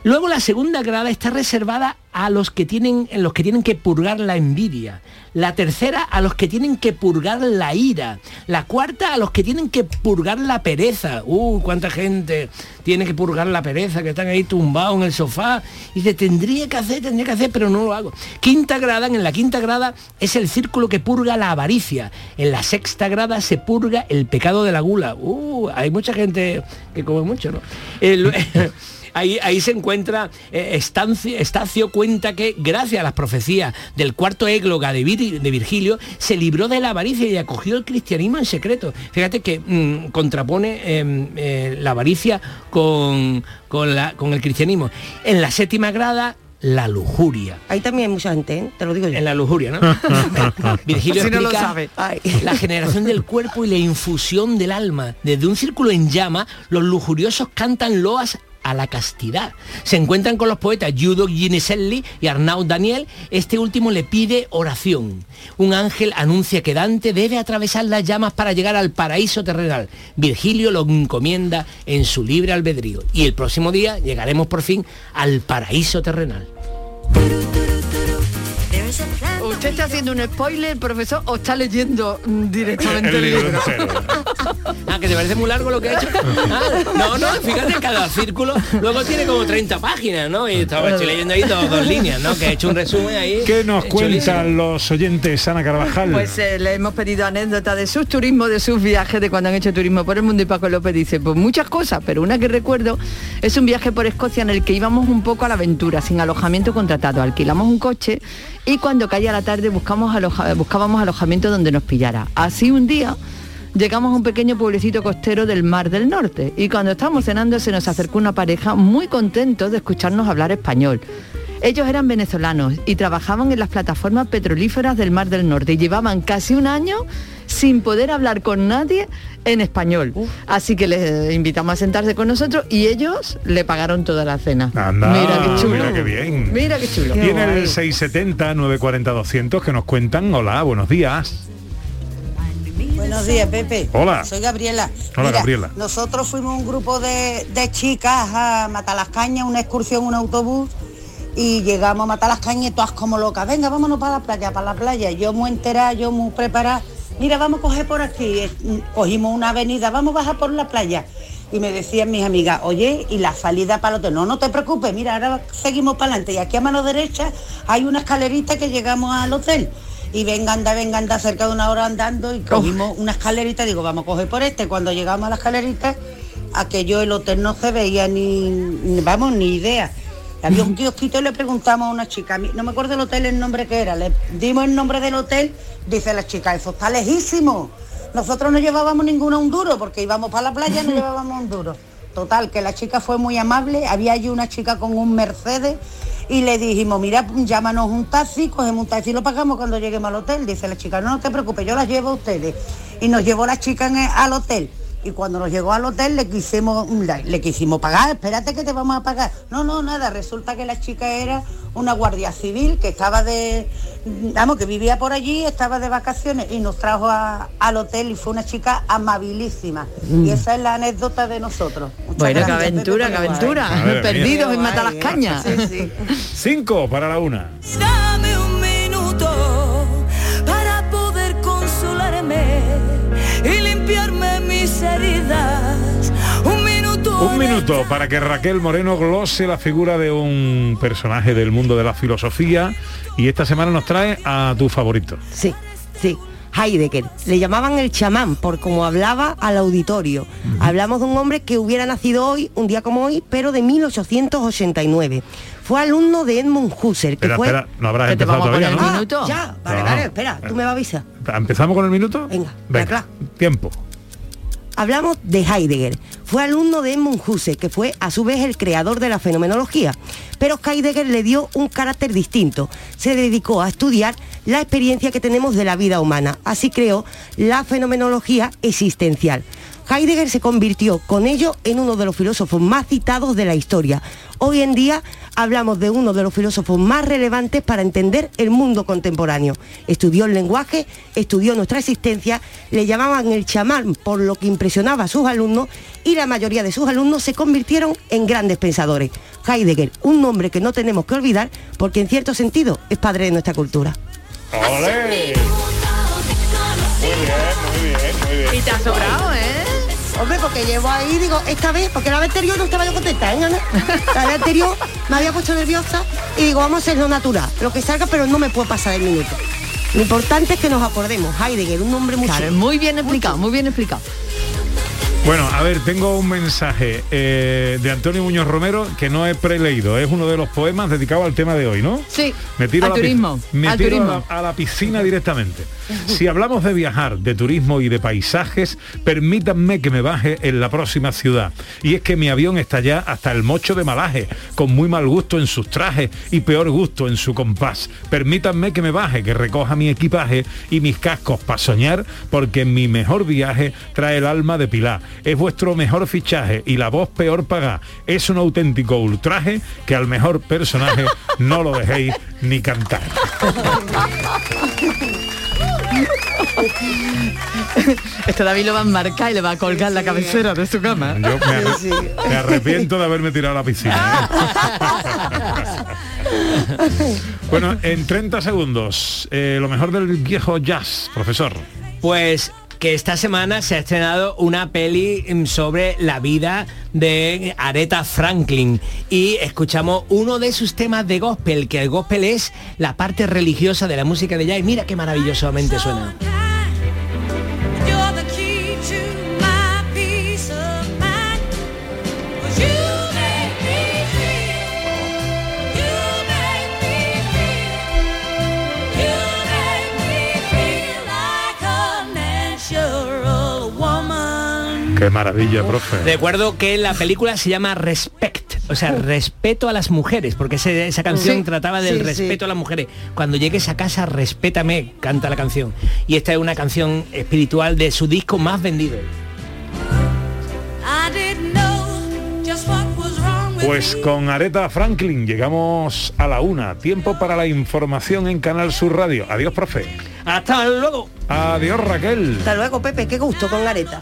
Luego la segunda grada está reservada a los que tienen, en los que tienen que purgar la envidia. La tercera a los que tienen que purgar la ira. La cuarta a los que tienen que purgar la pereza. Uh, cuánta gente tiene que purgar la pereza, que están ahí tumbados en el sofá. Y dice, tendría que hacer, tendría que hacer, pero no lo hago. Quinta grada, en la quinta grada es el círculo que purga la avaricia. En la sexta grada se purga el pecado de la gula. Uh, hay mucha gente que come mucho, ¿no? Ahí, ahí se encuentra eh, Estancio, Estacio cuenta que gracias a las profecías del cuarto égloga de, Vir- de Virgilio se libró de la avaricia y acogió el cristianismo en secreto. Fíjate que mm, contrapone eh, eh, la avaricia con, con, la- con el cristianismo. En la séptima grada la lujuria. Ahí también hay mucha gente, ¿eh? te lo digo yo. En la lujuria, ¿no? Virgilio Si no lo explica sabe. Ay. la generación del cuerpo y la infusión del alma. Desde un círculo en llama, los lujuriosos cantan loas a la castidad. Se encuentran con los poetas Judo Giniselli y Arnaud Daniel. Este último le pide oración. Un ángel anuncia que Dante debe atravesar las llamas para llegar al paraíso terrenal. Virgilio lo encomienda en su libre albedrío. Y el próximo día llegaremos por fin al paraíso terrenal. ¿Usted está haciendo un spoiler, profesor, o está leyendo mm, directamente El el, libro libro? entero. Ah, que te parece muy largo lo que ha hecho. Ah, no, no, fíjate, cada círculo luego tiene como 30 páginas, ¿no? Y estaba estoy leyendo ahí dos, dos líneas, ¿no? Que he hecho un resumen ahí. ¿Qué nos cuentan los oyentes, Ana Carvajal? Pues eh, le hemos pedido anécdotas de sus turismos, de sus viajes, de cuando han hecho turismo por el mundo y Paco López dice, pues muchas cosas, pero una que recuerdo es un viaje por Escocia en el que íbamos un poco a la aventura, sin alojamiento contratado. Alquilamos un coche y cuando caía la tarde buscamos aloja- buscábamos alojamiento donde nos pillara. Así un día llegamos a un pequeño pueblecito costero del Mar del Norte y cuando estábamos cenando se nos acercó una pareja muy contentos de escucharnos hablar español. Ellos eran venezolanos y trabajaban en las plataformas petrolíferas del Mar del Norte y llevaban casi un año sin poder hablar con nadie en español. Así que les invitamos a sentarse con nosotros y ellos le pagaron toda la cena. Anda, mira qué chulo. mira qué bien. Mira qué chulo. Y en el 670 940 200 que nos cuentan, hola, buenos días. Buenos días, Pepe. Hola. Soy Gabriela. Hola, Gabriela. Nosotros fuimos un grupo de, de chicas a Matalascaña, una excursión, un autobús, y llegamos a Matalascaña y todas como locas. Venga, vámonos para la playa, para la playa. Yo muy enterada, yo muy preparada. Mira, vamos a coger por aquí. Cogimos una avenida, vamos a bajar por la playa. Y me decían mis amigas, oye, y la salida para el hotel. No, no te preocupes, mira, ahora seguimos para adelante. Y aquí a mano derecha hay una escalerita que llegamos al hotel. Y venga, anda, venga, anda, cerca de una hora andando y cogimos una escalerita, digo, vamos a coger por este. Cuando llegamos a la escalerita, aquello el hotel no se veía ni- vamos, ni idea. Había un kiosquito y le preguntamos a una chica, no me acuerdo el hotel el nombre que era, le dimos el nombre del hotel, dice la chica, eso está lejísimo. Nosotros no llevábamos ninguno un duro, porque íbamos para la playa no llevábamos un duro. Total, que la chica fue muy amable, había allí una chica con un Mercedes y le dijimos, mira, llámanos un taxi, cogemos un taxi y lo pagamos cuando lleguemos al hotel. Dice la chica, no, no te preocupes, yo las llevo a ustedes. Y nos llevó la chica en el- al hotel. Y cuando nos llegó al hotel le quisimos, le, le quisimos pagar, espérate que te vamos a pagar. No, no, nada, resulta que la chica era una guardia civil que estaba de, vamos, que vivía por allí, estaba de vacaciones y nos trajo a- al hotel y fue una chica amabilísima. Mm. Y esa es la anécdota de nosotros. Muchas Bueno, qué aventura, qué aventura. Perdidos en Qué Matalascaña. guay, ¿eh? Sí, sí. Cinco para la una. Dame limpiarme mis heridas. Un minuto. Un minuto para que Raquel Moreno glose la figura de un personaje del mundo de la filosofía y esta semana nos trae a tu favorito. Sí, sí. Heidegger. Le llamaban el chamán por cómo hablaba al auditorio. Hablamos de un hombre que hubiera nacido hoy, un día como hoy, pero de 1889. Fue alumno de Edmund Husserl, que Espera, fue... espera, no te empezado todavía, ¿no? minuto. Ah, ya, vale, No. vale, espera, tú me vas a avisar. ¿Empezamos con el minuto? Venga, Venga, claro. tiempo. Hablamos de Heidegger. Fue alumno de Edmund Husserl, que fue a su vez el creador de la fenomenología. Pero Heidegger le dio un carácter distinto. Se dedicó a estudiar la experiencia que tenemos de la vida humana. Así creó la fenomenología existencial. Heidegger se convirtió con ello en uno de los filósofos más citados de la historia. Hoy en día hablamos de uno de los filósofos más relevantes para entender el mundo contemporáneo. Estudió el lenguaje, estudió nuestra existencia, le llamaban el chamán por lo que impresionaba a sus alumnos y la mayoría de sus alumnos se convirtieron en grandes pensadores. Heidegger, un nombre que no tenemos que olvidar porque en cierto sentido es padre de nuestra cultura. ¡Ole! Muy bien, muy bien, muy bien. Y te ha sobrado, ¿eh? Hombre, porque llevo ahí, digo, esta vez, porque la vez anterior no estaba yo contenta, ¿eh, Ana? La vez anterior me había puesto nerviosa y digo, vamos a hacerlo natural, lo que salga, pero no me puedo pasar el minuto. Lo importante es que nos acordemos, Heidegger, un nombre muy Claro, muy bien explicado, muy bien explicado. Bueno, a ver, tengo un mensaje eh, de Antonio Muñoz Romero que no he preleído. Es uno de los poemas dedicados al tema de hoy, ¿no? Sí, Me tiro, al a, la, turismo, me al tiro a la- a la piscina directamente. Si hablamos de viajar, de turismo y de paisajes, permítanme que me baje en la próxima ciudad. Y es que mi avión está ya hasta el mocho de malaje, con muy mal gusto en sus trajes y peor gusto en su compás. Permítanme que me baje, que recoja mi equipaje y mis cascos para soñar, porque mi mejor viaje trae el alma de Pilar. Es vuestro mejor fichaje y la voz peor paga. Es un auténtico ultraje que al mejor personaje no lo dejéis ni cantar. Esto David lo va a marcar y le va a colgar la cabecera de su cama. Yo me, arre- me arrepiento de haberme tirado a la piscina. ¿eh? Bueno, en 30 segundos, eh, lo mejor del viejo jazz, profesor. Pues que esta semana se ha estrenado una peli mm, sobre la vida de Aretha Franklin y escuchamos uno de sus temas de gospel, que el gospel es la parte religiosa de la música de jazz. Y mira qué maravillosamente suena. Qué maravilla, profe. Recuerdo que la película se llama Respect, o sea, respeto a las mujeres, porque ese- esa canción Sí, trataba del sí, respeto sí. a las mujeres. Cuando llegues a casa, respétame, canta la canción. Y esta es una canción espiritual de su disco más vendido. Pues con Aretha Franklin llegamos a la una. Tiempo para la información en Canal Sur Radio. Adiós, profe. Hasta luego. Adiós, Raquel. Hasta luego, Pepe, qué gusto con Areta.